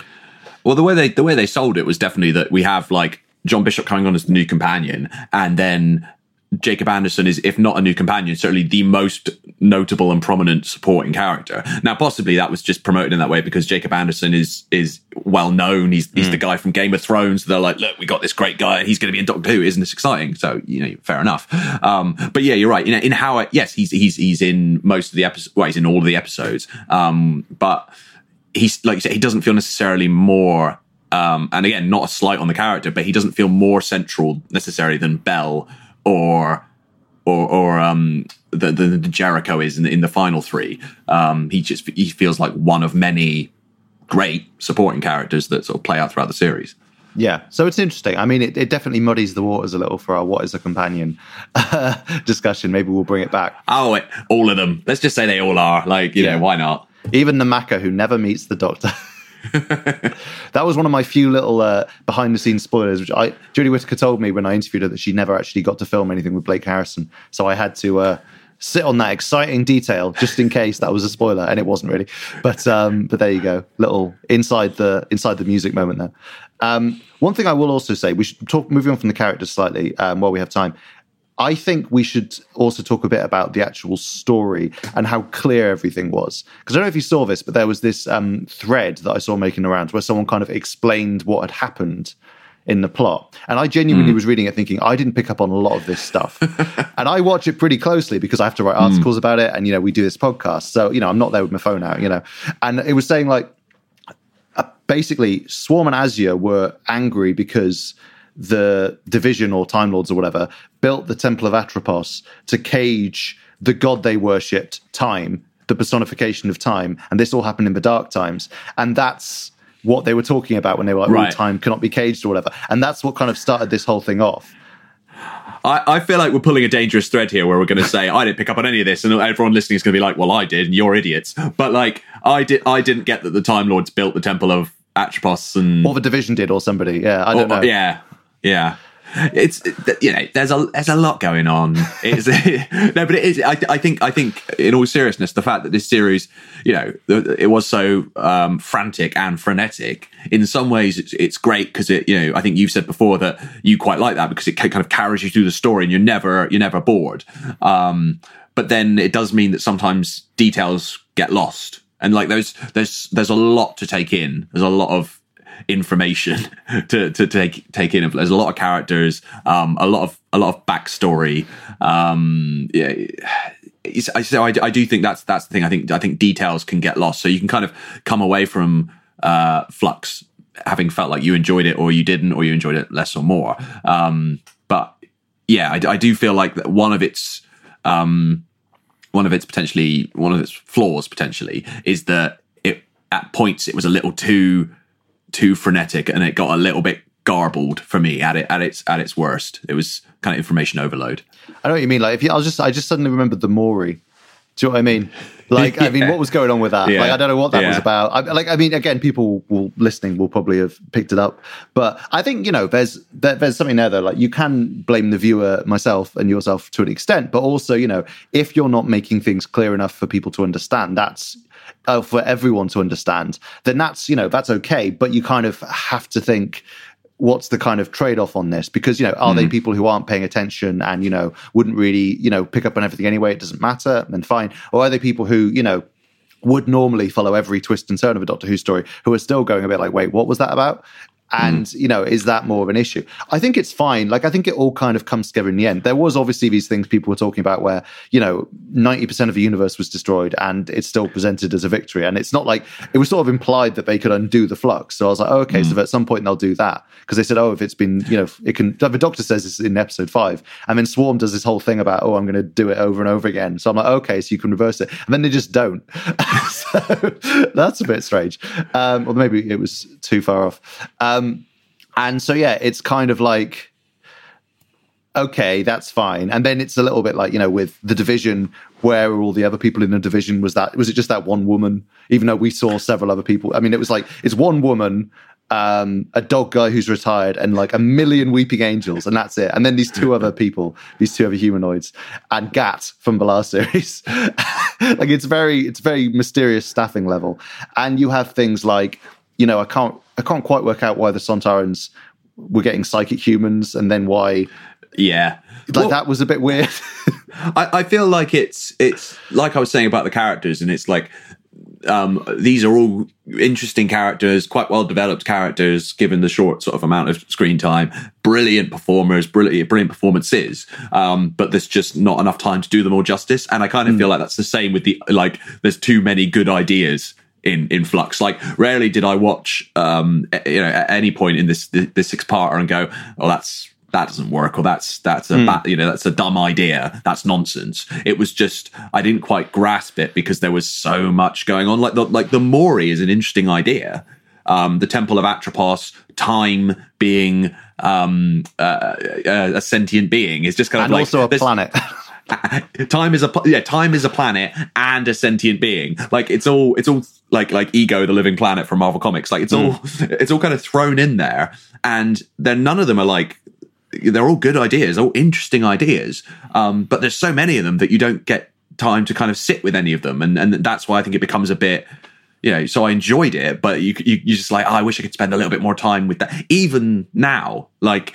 Well, the way they the way they sold it was definitely that we have like John Bishop coming on as the new companion, and then Jacob Anderson is, if not a new companion, certainly the most notable and prominent supporting character. Now, possibly that was just promoted in that way because Jacob Anderson is is well known. He's he's the guy from Game of Thrones. They're like, look, we got this great guy, and he's going to be in Doctor Who. Isn't this exciting? So you know, fair enough. Um, but yeah, you're right. You know, in how I, yes, he's he's he's in most of the episodes. Well, he's in all of the episodes. Um, but he's like you said, he doesn't feel necessarily more. Um, and again, not a slight on the character, but he doesn't feel more central necessarily than Bel or or or um the, the, the Jericho is in the, in the final three. Um, he just he feels like one of many great supporting characters that sort of play out throughout the series. Yeah, so it's interesting. I mean, it, it definitely muddies the waters a little for our "What is a companion" discussion. Maybe we'll bring it back. Oh, it, all of them. Let's just say they all are. Like, you Yeah. know, why not? Even the Maka who never meets the Doctor. that was one of my few little uh, behind-the-scenes spoilers, which I Jodie Whittaker told me when I interviewed her that she never actually got to film anything with Blake Harrison. So I had to uh, sit on that exciting detail just in case that was a spoiler, and it wasn't really. But um, but there you go, little inside the inside the music moment there. Um, one thing I will also say, we should talk moving on from the characters slightly um, while we have time. I think we should also talk a bit about the actual story and how clear everything was. Because I don't know if you saw this, but there was this um, thread that I saw making around where someone kind of explained what had happened in the plot. And I genuinely was reading it thinking, I didn't pick up on a lot of this stuff. and I watch it pretty closely because I have to write articles about it. And, you know, we do this podcast. So, you know, I'm not there with my phone out, you know. And it was saying, like, uh, basically, Swarm and Azure were angry because the division or Time Lords or whatever built the Temple of Atropos to cage the god they worshipped, time, the personification of time. And this all happened in the dark times. And that's what they were talking about when they were like, Right. "Oh, time cannot be caged or whatever. And that's what kind of started this whole thing off. I, I feel like we're pulling a dangerous thread here where we're going to say I didn't pick up on any of this, and everyone listening is going to be like, "Well, I did, and you're idiots." But like, I did, I didn't get that the Time Lords built the Temple of Atropos, and Or the division did, or somebody. Yeah, I don't or- know. yeah, yeah. It's you know, there's a there's a lot going on. It's no, but it is. I, I think I think in all seriousness, the fact that this series, you know, it was so um, frantic and frenetic. In some ways, it's, it's great because it. You know, I think you've said before that you quite like that because it kind of carries you through the story and you're never you're never bored. Um, but then it does mean that sometimes details get lost, and like there's there's there's a lot to take in. There's a lot of information to, to take take in. There's a lot of characters, um, a lot of a lot of backstory. Um, yeah, so I, I do think that's that's the thing. I think I think details can get lost, so you can kind of come away from uh, Flux having felt like you enjoyed it or you didn't, or you enjoyed it less or more. Um, but yeah, I, I do feel like that one of its um, one of its potentially one of its flaws potentially is that it at points it was a little too too frenetic and it got a little bit garbled for me at it at its at its worst. It was kind of information overload. I know what you mean. Like, if you, I was just, I just suddenly remembered the Mouri. Do you know what I mean? Like, I mean, what was going on with that? Yeah. Like, I don't know what that was about. I, like, I mean, again, people will listening will probably have picked it up, but I think you know, there's there, there's something there though. Like, you can blame the viewer, myself, and yourself to an extent, but also, you know, if you're not making things clear enough for people to understand, that's uh, for everyone to understand. Then that's you know that's okay, but you kind of have to think what's the kind of trade-off on this? Because you know are they people who aren't paying attention and you know wouldn't really you know pick up on everything anyway it doesn't matter then fine. Or are they people who you know would normally follow every twist and turn of a doctor who story who are still going a bit like wait what was that about And, you know, is that more of an issue? I think it's fine. Like, I think it all kind of comes together in the end. There was obviously these things people were talking about where, you know, 90% of the universe was destroyed and it's still presented as a victory. And it's not like, it was sort of implied that they could undo the flux. So I was like, oh, okay, so at some point they'll do that. Because they said, oh, if it's been, you know, it can, the doctor says this in episode five. And then Swarm does this whole thing about, oh, I'm going to do it over and over again. So I'm like, okay, so you can reverse it. And then they just don't. so that's a bit strange. Um, or maybe it was too far off. Um, and so, yeah, it's kind of like, okay, that's fine. And then it's a little bit like, you know, with the division, where are all the other people in the division? Was that, was it just that one woman? Even though we saw several other people. I mean, it was like, it's one woman, um, a dog guy who's retired, and like a million weeping angels, and that's it. And then these two other people, these two other humanoids, and Gat from the last series. like it's very, it's very mysterious staffing level. And you have things like, you know, I can't, I can't quite work out why the Sontarans were getting psychic humans, and then why Yeah. like Well, that was a bit weird. I, I feel like it's it's like I was saying about the characters, and it's like um, these are all interesting characters, quite well developed characters, given the short sort of amount of screen time. Brilliant performers, brilliant brilliant performances, um, but there's just not enough time to do them all justice. And I kind of feel like that's the same with the like. There's too many good ideas in in flux. Like rarely did I watch um, you know at any point in this this six parter and go, oh that's that doesn't work or that's that's a ba- you know that's a dumb idea. That's nonsense. It was just i didn't quite grasp it because there was so much going on. Like the like the Mouri is an interesting idea. Um the temple of atropos time being um uh, uh, a sentient being is just kind of and like also a planet. time is a pl- yeah time is a planet and a sentient being. Like it's all it's all like like ego the living planet from marvel comics. Like it's all it's all kind of thrown in there and then none of them are like they're all good ideas all interesting ideas. Um but there's so many of them that you don't get time to kind of sit with any of them and and that's why i think it becomes a bit you know, so I enjoyed it, but you you you just like, oh, I wish I could spend a little bit more time with that. Even now, like,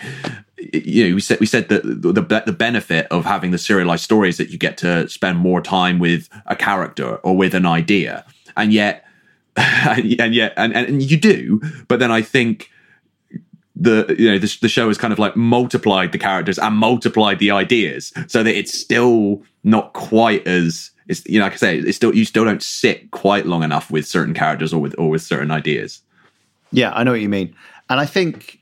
you know, we said we said that the the, benefit of having the serialized story is that you get to spend more time with a character or with an idea, and yet, and yet, and and you do, but then I think the you know the, the show has kind of like multiplied the characters and multiplied the ideas so that it's still not quite as it's you know like I say it's still you still don't sit quite long enough with certain characters or with or with certain ideas. Yeah, I know what you mean. And I think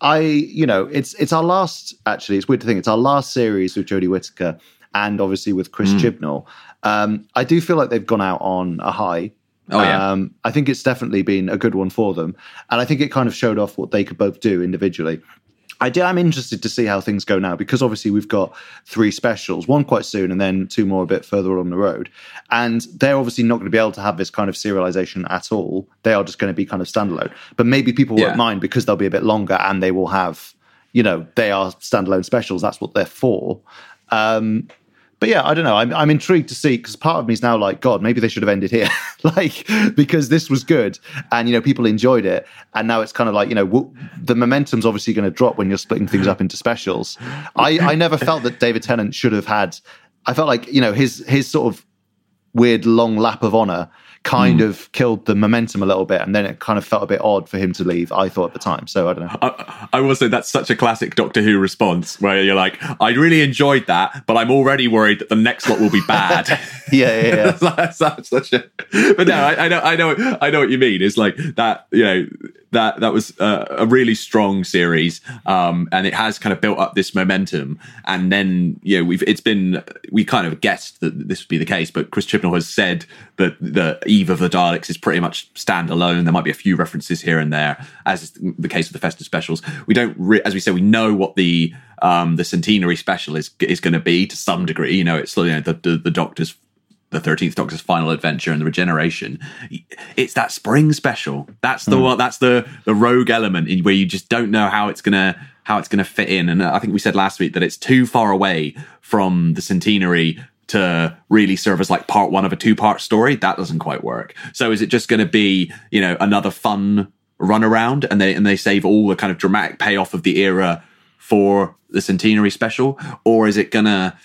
I, you know, it's it's our last actually, it's weird to think it's our last series with Jodie Whittaker and obviously with Chris Chibnall. Um, I do feel like they've gone out on a high. Oh, yeah. Um, I think it's definitely been a good one for them. And I think it kind of showed off what they could both do individually. I do, I'm interested to see how things go now because obviously we've got three specials, one quite soon and then two more a bit further along the road. And they're obviously not going to be able to have this kind of serialization at all. They are just going to be kind of standalone. But maybe people Yeah. won't mind because they'll be a bit longer and they will have, you know, they are standalone specials. That's what they're for. Um, but yeah, I don't know. I'm, I'm intrigued to see because part of me is now like, God, maybe they should have ended here, like because this was good and you know people enjoyed it, and now it's kind of like you know w- the momentum's obviously going to drop when you're splitting things up into specials. I I never felt that David Tennant should have had. I felt like you know his his sort of weird long lap of honor kind of killed the momentum a little bit, and then it kind of felt a bit odd for him to leave. I thought at the time, so I don't know. I, I will say that's such a classic Doctor Who response where you're like, I really enjoyed that, but I'm already worried that the next lot will be bad. Yeah, yeah, yeah. That's such- such a- but no, I, I know, I know, I know what you mean. It's like that, you know, that that was uh, a really strong series, um, and it has kind of built up this momentum. And then, you know, we've it's been we kind of guessed that this would be the case, but Chris Chibnall has said that the Eve of the Daleks is pretty much standalone. There might be a few references here and there, as is the case with the festive specials. We don't, re- as we say, we know what the um, the centenary special is is going to be to some degree. You know, it's you know the the, the Doctor's the Thirteenth Doctor's final adventure and the regeneration. It's that spring special. That's the one. That's the the rogue element in where you just don't know how it's gonna how it's gonna fit in. And I think we said last week that it's too far away from the centenary to really serve as like part one of a two part story. That doesn't quite work. So is it just going to be you know another fun run around and they and they save all the kind of dramatic payoff of the era for the centenary special, or is it gonna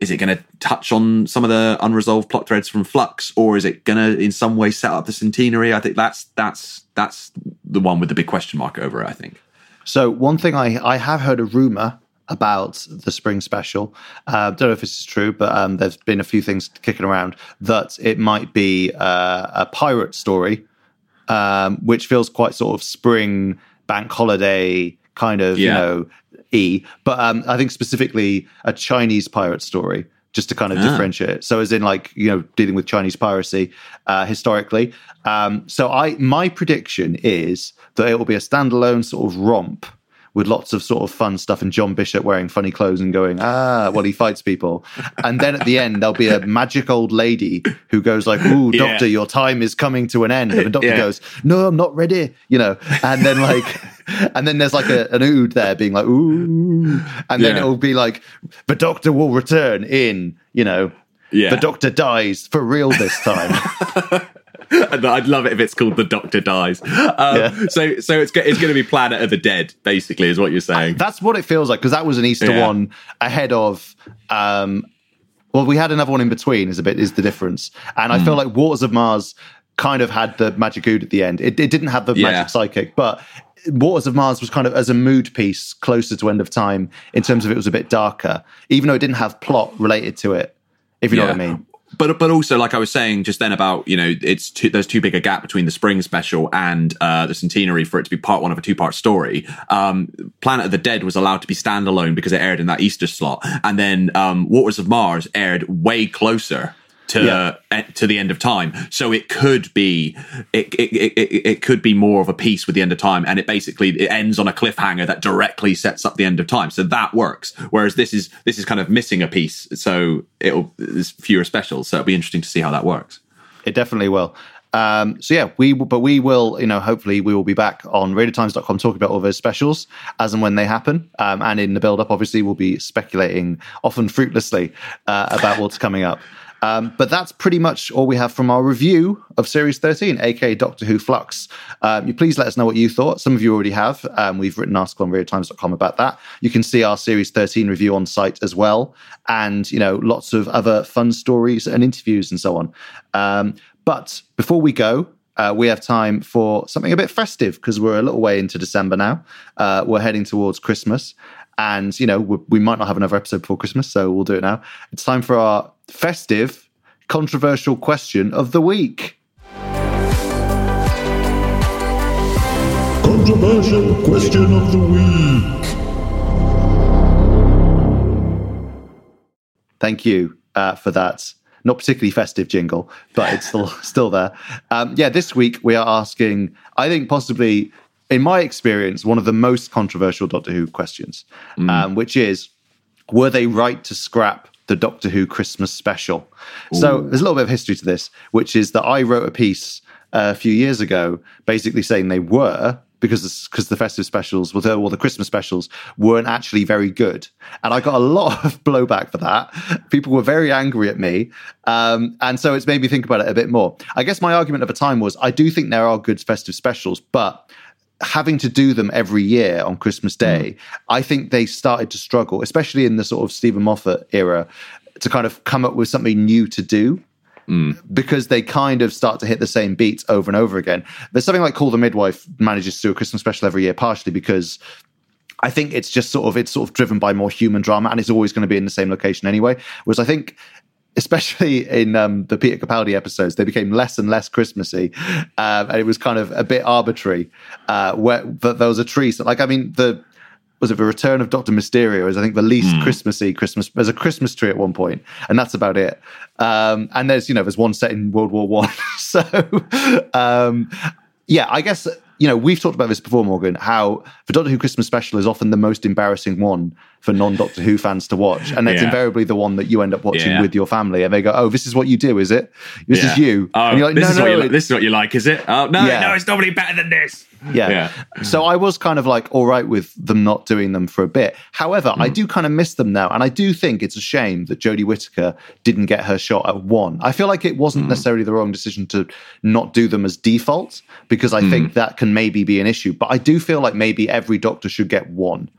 is it going to touch on some of the unresolved plot threads from Flux, or is it going to in some way set up the centenary? I think that's that's that's the one with the big question mark over it. I think. So one thing I I have heard a rumor about the spring special. Uh, don't know if this is true, but um, there's been a few things kicking around that it might be uh, a pirate story, um, which feels quite sort of spring bank holiday kind of you know e. But um, I think specifically a Chinese pirate story. Just to kind of Ah. differentiate it. So, as in, like, you know, dealing with Chinese piracy uh, historically. Um, so, I my prediction is that it will be a standalone sort of romp with lots of sort of fun stuff and John Bishop wearing funny clothes and going, ah, while he fights people. And then at the end, there'll be a magic old lady who goes like, ooh, Yeah. doctor, your time is coming to an end. And the doctor Yeah. goes, no, I'm not ready, you know. And then like, and then there's like a, an ood there being like, ooh. And then Yeah. it'll be like, the doctor will return in, you know, Yeah. the doctor dies for real this time. I'd love it if it's called The Doctor Dies. Um, Yeah. So, so it's it's going to be Planet of the Dead, basically, is what you're saying. That's what it feels like because that was an Easter Yeah. one ahead of. Um, well, we had another one in between. Is a bit is the difference, and I feel Hmm. like Waters of Mars kind of had the magic ood at the end. It, it didn't have the Yeah. magic psychic, but Waters of Mars was kind of as a mood piece closer to End of Time in terms of it was a bit darker, even though it didn't have plot related to it. If you know what I mean. But but also, like I was saying just then about you know, it's too, there's too big a gap between the spring special and uh, the centenary for it to be part one of a two part story. Um, Planet of the Dead was allowed to be standalone because it aired in that Easter slot, and then um, Waters of Mars aired way closer to Yeah. eh, to the end of time. So it could be it, it it it it could be more of a piece with the end of time, and it basically it ends on a cliffhanger that directly sets up the end of time. So that works. Whereas this is this is kind of missing a piece. So it'll there's fewer specials. So it'll be interesting to see how that works. It definitely will. Um, so yeah, we but we will, you know, hopefully we will be back on radiotimes.com talking about all those specials as and when they happen. Um, and in the build up, obviously, we'll be speculating often fruitlessly uh, about what's coming up. Um, but that's pretty much all we have from our review of Series 13, aka Doctor Who Flux. Um, you please let us know what you thought. Some of you already have. Um, we've written an article on radiotimes.com about that. You can see our Series 13 review on site as well. And, you know, lots of other fun stories and interviews and so on. Um, but before we go, uh, we have time for something a bit festive because we're a little way into December now. Uh, we're heading towards Christmas. And, you know, we, we might not have another episode before Christmas, so we'll do it now. It's time for our festive, controversial question of the week. Controversial question of the week. Thank you uh, for that. Not particularly festive jingle, but it's still still there. Um, yeah, this week we are asking. I think possibly, in my experience, one of the most controversial Doctor Who questions, um, which is, were they right to scrap the Doctor Who Christmas special? So there's a little bit of history to this, which is that I wrote a piece uh, a few years ago, basically saying they were because because the festive specials, well, the, or the Christmas specials, weren't actually very good, and I got a lot of blowback for that. People were very angry at me, um, and so it's made me think about it a bit more. I guess my argument at the time was I do think there are good festive specials, but having to do them every year on Christmas hmm. Day, I think they started to struggle, especially in the sort of Steven Moffat era, to kind of come up with something new to do hmm. because they kind of start to hit the same beats over and over again. There's something like Call the Midwife manages to do a Christmas special every year, partially because I think it's just sort of it's sort of driven by more human drama, and it's always going to be in the same location anyway. Whereas I think. Especially in um, the Peter Capaldi episodes, they became less and less Christmassy, um, and it was kind of a bit arbitrary. Uh, where th- there was a tree, so like I mean, the was it the Return of Doctor Mysterio is I think the least Christmassy Christmas. There's a Christmas tree at one point, and that's about it. Um, and there's you know there's one set in World War One, so um, yeah, I guess you know we've talked about this before, Morgan. How the Doctor Who Christmas special is often the most embarrassing one for non-Doctor Who fans to watch, and it's Yeah. invariably the one that you end up watching Yeah. with your family, and they go, "Oh, this is what you do, is it? This is you." Oh, and you're like, this "No, is no, what you it- like. This is what you like, is it? Oh no, Yeah. no, it's nobody better than this. yeah. Yeah. So I was kind of like all right with them not doing them for a bit. However, I hmm. do kind of miss them now. And I do think it's a shame that Jodie Whittaker didn't get her shot at one. I feel like it wasn't hmm. necessarily the wrong decision to not do them as default because I hmm. think that can maybe be an issue. But I do feel like maybe every doctor should get one.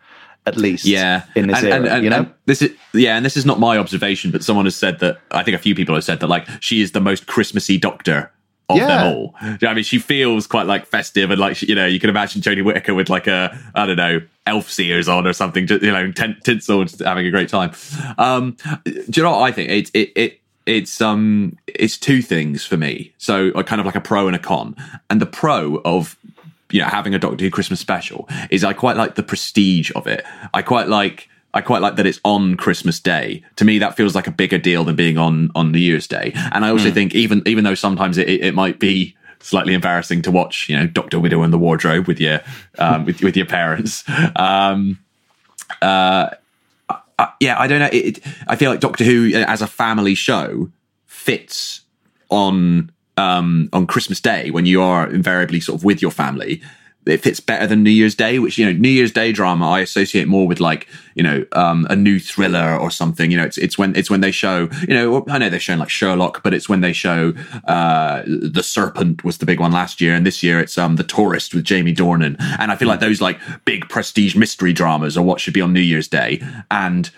At least. Yeah, in this and, era, and, and, you know. this is yeah, and this is not my observation, but someone has said that I think a few people have said that like she is the most Christmassy Doctor of Yeah. them all. You know I mean, she feels quite like festive and like she- you know you can imagine Jodie Whittaker with like a I don't know elf ears on or something, just, you know, tin- tinsel, just having a great time. Um, do you know what I think? It it it. It's um, it's two things for me. So, uh, kind of like a pro and a con. And the pro of you know having a Doctor Who Christmas special is I quite like the prestige of it. I quite like I quite like that it's on Christmas Day. To me, that feels like a bigger deal than being on on New Year's Day. And I also think even even though sometimes it, it, it might be slightly embarrassing to watch, you know, Doctor Widow in the wardrobe with your um, with with your parents. Um, uh, yeah, I don't know. It, it, I feel like Doctor Who uh, as a family show fits on um, on Christmas Day when you are invariably sort of with your family. It fits better than New Year's Day, which you know New Year's Day drama I associate more with like you know um, a new thriller or something. You know, it's it's when it's when they show you know I know they're showing like Sherlock, but it's when they show uh, the Serpent was the big one last year, and this year it's um, the Tourist with Jamie Dornan, and I feel like those like big prestige mystery dramas are what should be on New Year's Day, and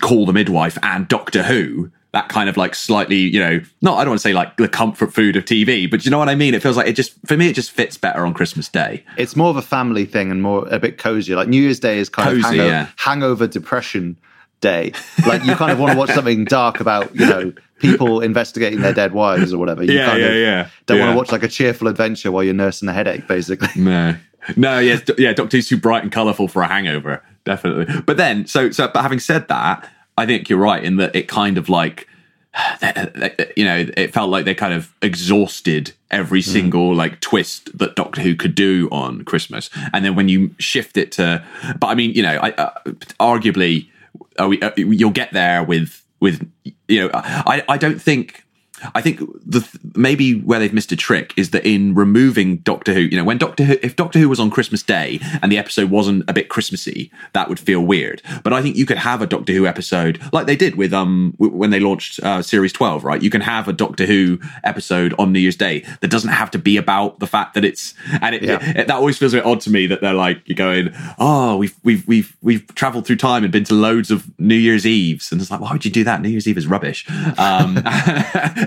Call the Midwife and Doctor Who. That kind of like slightly, you know, not I don't want to say like the comfort food of TV, but you know what I mean. It feels like it just for me, it just fits better on Christmas Day. It's more of a family thing and more a bit cozier. Like New Year's Day is kind of hangover, yeah. hangover depression day. Like you kind of want to watch something dark about you know people investigating their dead wives or whatever. You Yeah, kind yeah, of yeah. Don't want to watch like a cheerful adventure while you're nursing a headache, basically. No, no, yes, yeah. Doctor Who's too bright and colourful for a hangover, definitely. But then, so so, but having said that, I think you're right in that it kind of like, you know, it felt like they kind of exhausted every single like twist that Doctor Who could do on Christmas, and then when you shift it to, but I mean, you know, I, uh, arguably, are we, uh, you'll get there with with you know, I I don't think. I think the maybe where they've missed a trick is that in removing Doctor Who, you know, when Doctor Who, if Doctor Who was on Christmas Day and the episode wasn't a bit Christmassy, that would feel weird. But I think you could have a Doctor Who episode like they did with um w- when they launched uh, Series Twelve, right? You can have a Doctor Who episode on New Year's Day that doesn't have to be about the fact that it's and it, Yeah. it- that always feels a bit odd to me that they're like you're going, oh, we've we've we've we've travelled through time and been to loads of New Year's Eves, and it's like, why would you do that? New Year's Eve is rubbish. Um,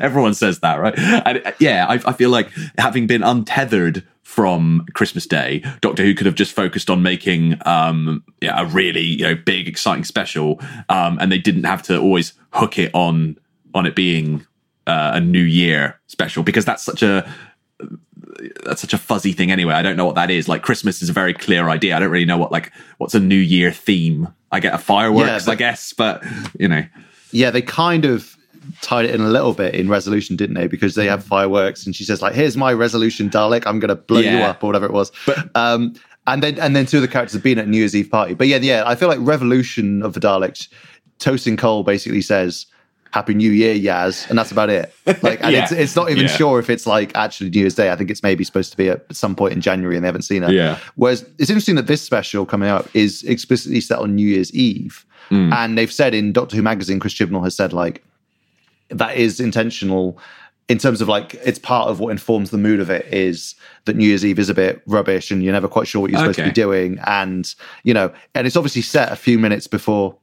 everyone says that, right? And uh, yeah, I, I feel like having been untethered from Christmas Day, Doctor Who could have just focused on making um, yeah, a really you know big, exciting special, um, and they didn't have to always hook it on on it being uh, a New Year special because that's such a that's such a fuzzy thing anyway. I don't know what that is. Like Christmas is a very clear idea. I don't really know what like what's a New Year theme. I get a fireworks, Yeah, but- I guess, but you know, Yeah, they kind of tied it in a little bit in resolution, didn't they? Because they have fireworks, and she says like, "Here's my resolution, Dalek. I'm going to blow you up," or whatever it was. But- um, and then and then two of the characters have been at New Year's Eve party. But yeah, yeah, I feel like Revolution of the Daleks. Tosin Cole basically says. Happy New Year, Yaz, and that's about it. Like, and Yeah. it's it's not even Yeah. sure if it's like actually New Year's Day. I think it's maybe supposed to be at some point in January, and they haven't seen it. Yeah. Whereas it's interesting that this special coming out is explicitly set on New Year's Eve, Hmm. and they've said in Doctor Who magazine, Chris Chibnall has said like that is intentional in terms of like it's part of what informs the mood of it is that New Year's Eve is a bit rubbish and you're never quite sure what you're supposed to be doing, and you know, and it's obviously set a few minutes before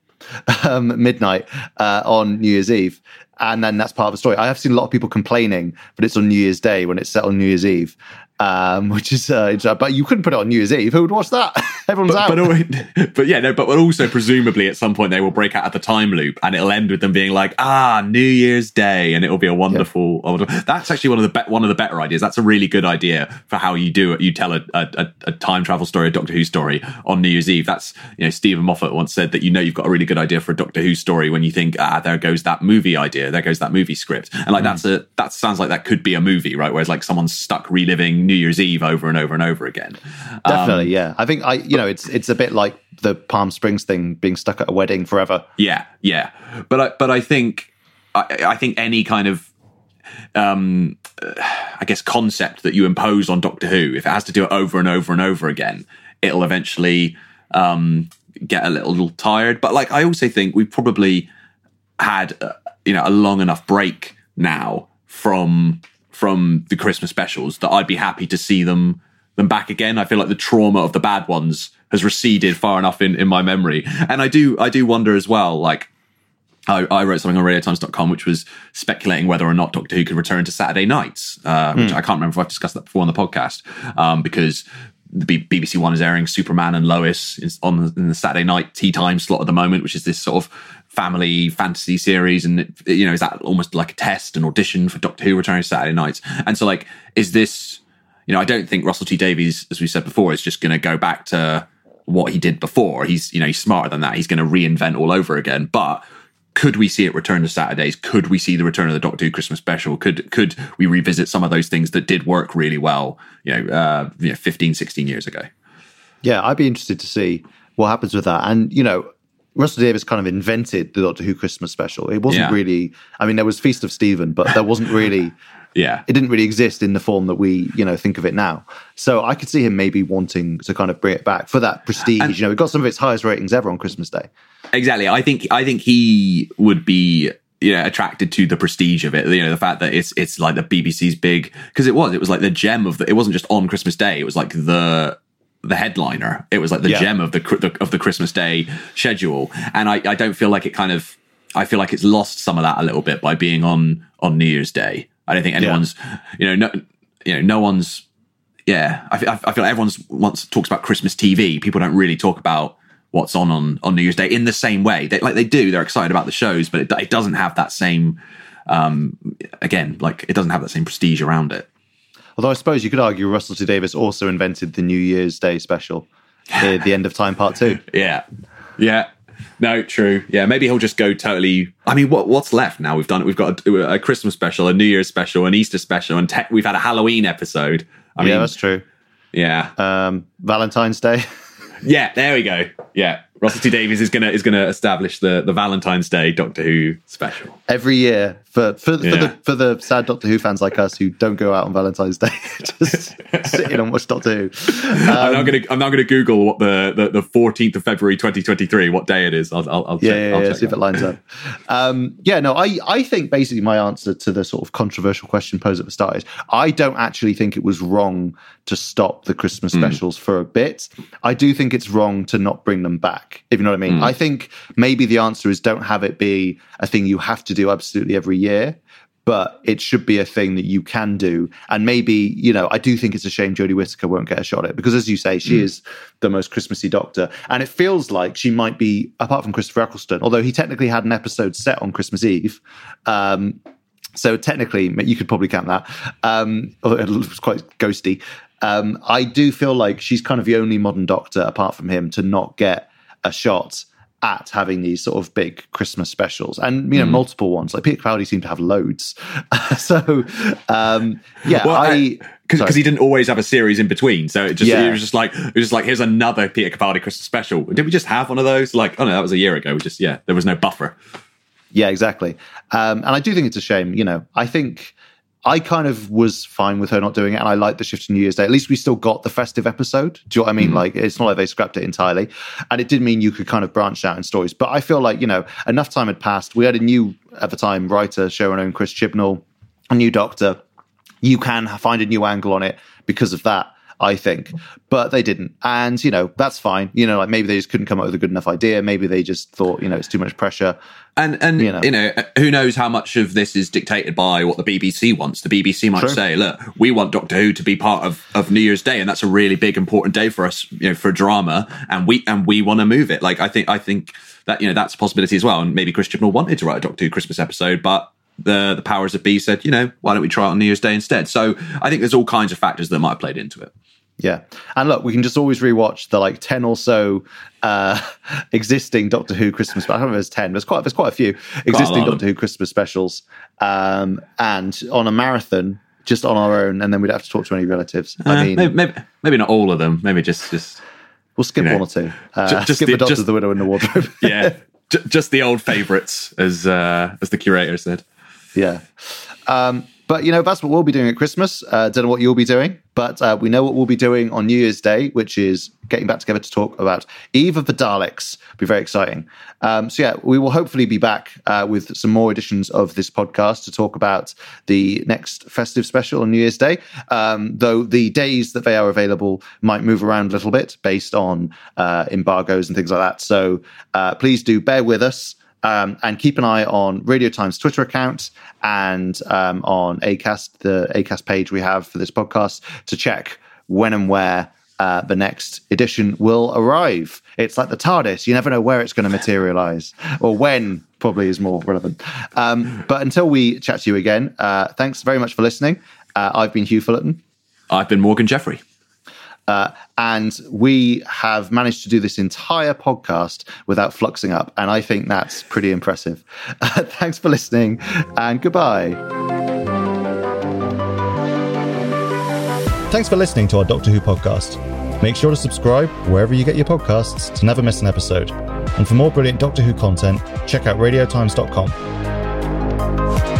um, midnight uh, on New Year's Eve. And then that's part of the story. I have seen a lot of people complaining, but it's on New Year's Day when it's set on New Year's Eve, um, which is. Uh, but you couldn't put it on New Year's Eve. Who would watch that? Everyone's but, out. but, but yeah, no, but also presumably at some point they will break out of the time loop and it'll end with them being like, ah, New Year's Day, and it'll be a wonderful. That's actually one of the be- one of the better ideas. That's a really good idea for how you do it. You tell a, a, a- time travel story, a Doctor Who story on New Year's Eve. That's you know Steven Moffat once said that you know you've got a really good idea for a Doctor Who story when you think, ah, there goes that movie idea, there goes that movie script, and like that's a that sounds like that could be a movie, right? Whereas like someone's stuck reliving New Year's Eve over and over and over again. Definitely, yeah. I think I, you know, it's it's a bit like the Palm Springs thing, being stuck at a wedding forever. Yeah, yeah, but I, but I think I, I think any kind of um, I guess concept that you impose on Doctor Who, if it has to do it over and over and over again, it'll eventually um, get a little, little tired. But like I also think we probably had uh, you know a long enough break now from from the Christmas specials that I'd be happy to see them them back again. I feel like the trauma of the bad ones has receded far enough in, in my memory. And I do I do wonder as well, like I, I wrote something on radiotimes.com which was speculating whether or not Doctor Who could return to Saturday nights, uh, which I can't remember if I've discussed that before on the podcast, um, because the B- BBC One is airing Superman and Lois on the, in the Saturday night tea time slot at the moment, which is this sort of family fantasy series, and you know is that almost like a test, an audition for Doctor Who returning Saturday nights? And so, like, is this? You know, I don't think Russell T Davies, as we said before, is just going to go back to what he did before. He's you know he's smarter than that. He's going to reinvent all over again, but could we see it return to Saturdays? Could we see the return of the Doctor Who Christmas special? Could could we revisit some of those things that did work really well, you know, uh, you know 15, 16 years ago? Yeah, I'd be interested to see what happens with that. And, you know, Russell Davies kind of invented the Doctor Who Christmas special. It wasn't Yeah. really, I mean, there was Feast of Steven, but there wasn't really, Yeah. it didn't really exist in the form that we, you know, think of it now. So I could see him maybe wanting to kind of bring it back for that prestige. you know, it got some of its highest ratings ever on Christmas Day. Exactly. I think I think he would be you know attracted to the prestige of it. You know, the fact that it's it's like the BBC's big because it was it was like the gem of the. It wasn't just on Christmas Day. It was like the the headliner. It was like the Yeah. gem of the, the of the Christmas Day schedule. And I I don't feel like it kind of. I feel like it's lost some of that a little bit by being on on New Year's Day. I don't think anyone's you know no you know no one's yeah, I, feel- I feel like everyone's once talks about Christmas TV. People don't really talk about what's on on, on New Year's Day in the same way. They, like they do, they're excited about the shows, but it, it doesn't have that same. Um, again, like it doesn't have that same prestige around it. Although I suppose you could argue Russell T Davies also invented the New Year's Day special, uh, the end of time part two. Yeah, yeah. No, true. Yeah, maybe he'll just go totally. I mean, what what's left now? We've done. It. We've got a, a Christmas special, a New Year's special, an Easter special, and te- we've had a Halloween episode. I yeah, mean, that's true. yeah, Um, Valentine's Day. yeah. There we go. Yeah, Russell T Davies is gonna is gonna establish the the Valentine's Day Doctor Who special. every year for for, for Yeah. the for the sad Doctor Who fans like us who don't go out on Valentine's Day, just sit in and watch Doctor Who. I'm Um, not gonna I'm not gonna Google what the the the 14th of February 2023 what day it is. I'll I'll, I'll check. yeah, yeah, I'll yeah, check see if it lines up. Um, yeah, no, I, I think basically my answer to the sort of controversial question posed at the start is I don't actually think it was wrong to stop the Christmas Hmm. specials for a bit. I do think it's wrong to not bring them back, if you know what I mean. I think maybe the answer is don't have it be a thing you have to do absolutely every year. But it should be a thing that you can do. And maybe, you know, I do think it's a shame Jodie Whittaker won't get a shot at it because, as you say, she is the most Christmassy doctor. And it feels like she might be, apart from Christopher Eccleston, although he technically had an episode set on Christmas Eve. Um, so technically, you could probably count that. Um, it was quite ghosty. Um, I do feel like she's kind of the only modern doctor, apart from him, to not get a shot at having these sort of big Christmas specials, and you know, multiple ones. Like Peter Capaldi seemed to have loads. so, um, yeah, Well, I because he didn't always have a series in between, so it just Yeah. it was just like it was just like here's another Peter Capaldi Christmas special. Did we just have one of those? Like oh no, that was a year ago. We just yeah, there was no buffer. Yeah, exactly. Um, and I do think it's a shame. You know, I think I kind of was fine with her not doing it, and I like the shift to New Year's Day. At least we still got the festive episode. Do you know what I mean? Hmm. Like, it's not like they scrapped it entirely, and it did mean you could kind of branch out in stories. But I feel like you know enough time had passed. We had a new at the time writer, showrunner, Chris Chibnall, a new Doctor. You can find a new angle on it because of that. I think, but they didn't, and you know that's fine. You know, like maybe they just couldn't come up with a good enough idea. Maybe they just thought, you know, it's too much pressure. And and You you know. know, who knows how much of this is dictated by what the BBC wants. The BBC might True. say, look, we want Doctor Who to be part of, of New Year's Day, and that's a really big important day for us, you know, for drama, and we and we want to move it. Like I think I think that you know that's a possibility as well. And maybe Chris Chibnall wanted to write a Doctor Who Christmas episode, but the the powers that be said, you know, why don't we try it on New Year's Day instead? So I think there's all kinds of factors that might have played into it. Yeah. And look, we can just always rewatch the like 10 or so uh existing Doctor Who Christmas I don't know if there's 10, there's quite there's quite a few existing Doctor Who Christmas specials. Um and on a marathon, just on our own, and then we'd have to talk to any relatives. I Uh, mean maybe, maybe maybe not all of them. Maybe just just we'll skip you know, one or two. Uh, ju- just skip the- the Doctor just- the Widow in the Wardrobe. yeah, just the old favourites, as uh, as the curator said. Yeah. Um, but you know, that's what we'll be doing at Christmas. Uh, don't know what you'll be doing, but uh, we know what we'll be doing on New Year's Day, which is getting back together to talk about Eve of the Daleks. Be very exciting. Um, so yeah, we will hopefully be back uh, with some more editions of this podcast to talk about the next festive special on New Year's Day. Um, though the days that they are available might move around a little bit based on uh, embargoes and things like that. So uh, please do bear with us. Um, and keep an eye on Radio Times Twitter account and um, on Acast, the Acast page we have for this podcast, to check when and where uh, the next edition will arrive. It's like the TARDIS; you never know where it's going to materialize or when. Probably is more relevant. Um, but until we chat to you again, uh, thanks very much for listening. Uh, I've been Huw Fullerton. I've been Morgan Jeffrey. Uh, and we have managed to do this entire podcast without fluxing up. And I think that's pretty impressive. Uh, thanks for listening and goodbye. Thanks for listening to our Doctor Who podcast. Make sure to subscribe wherever you get your podcasts to never miss an episode. And for more brilliant Doctor Who content, check out radiotimes.com.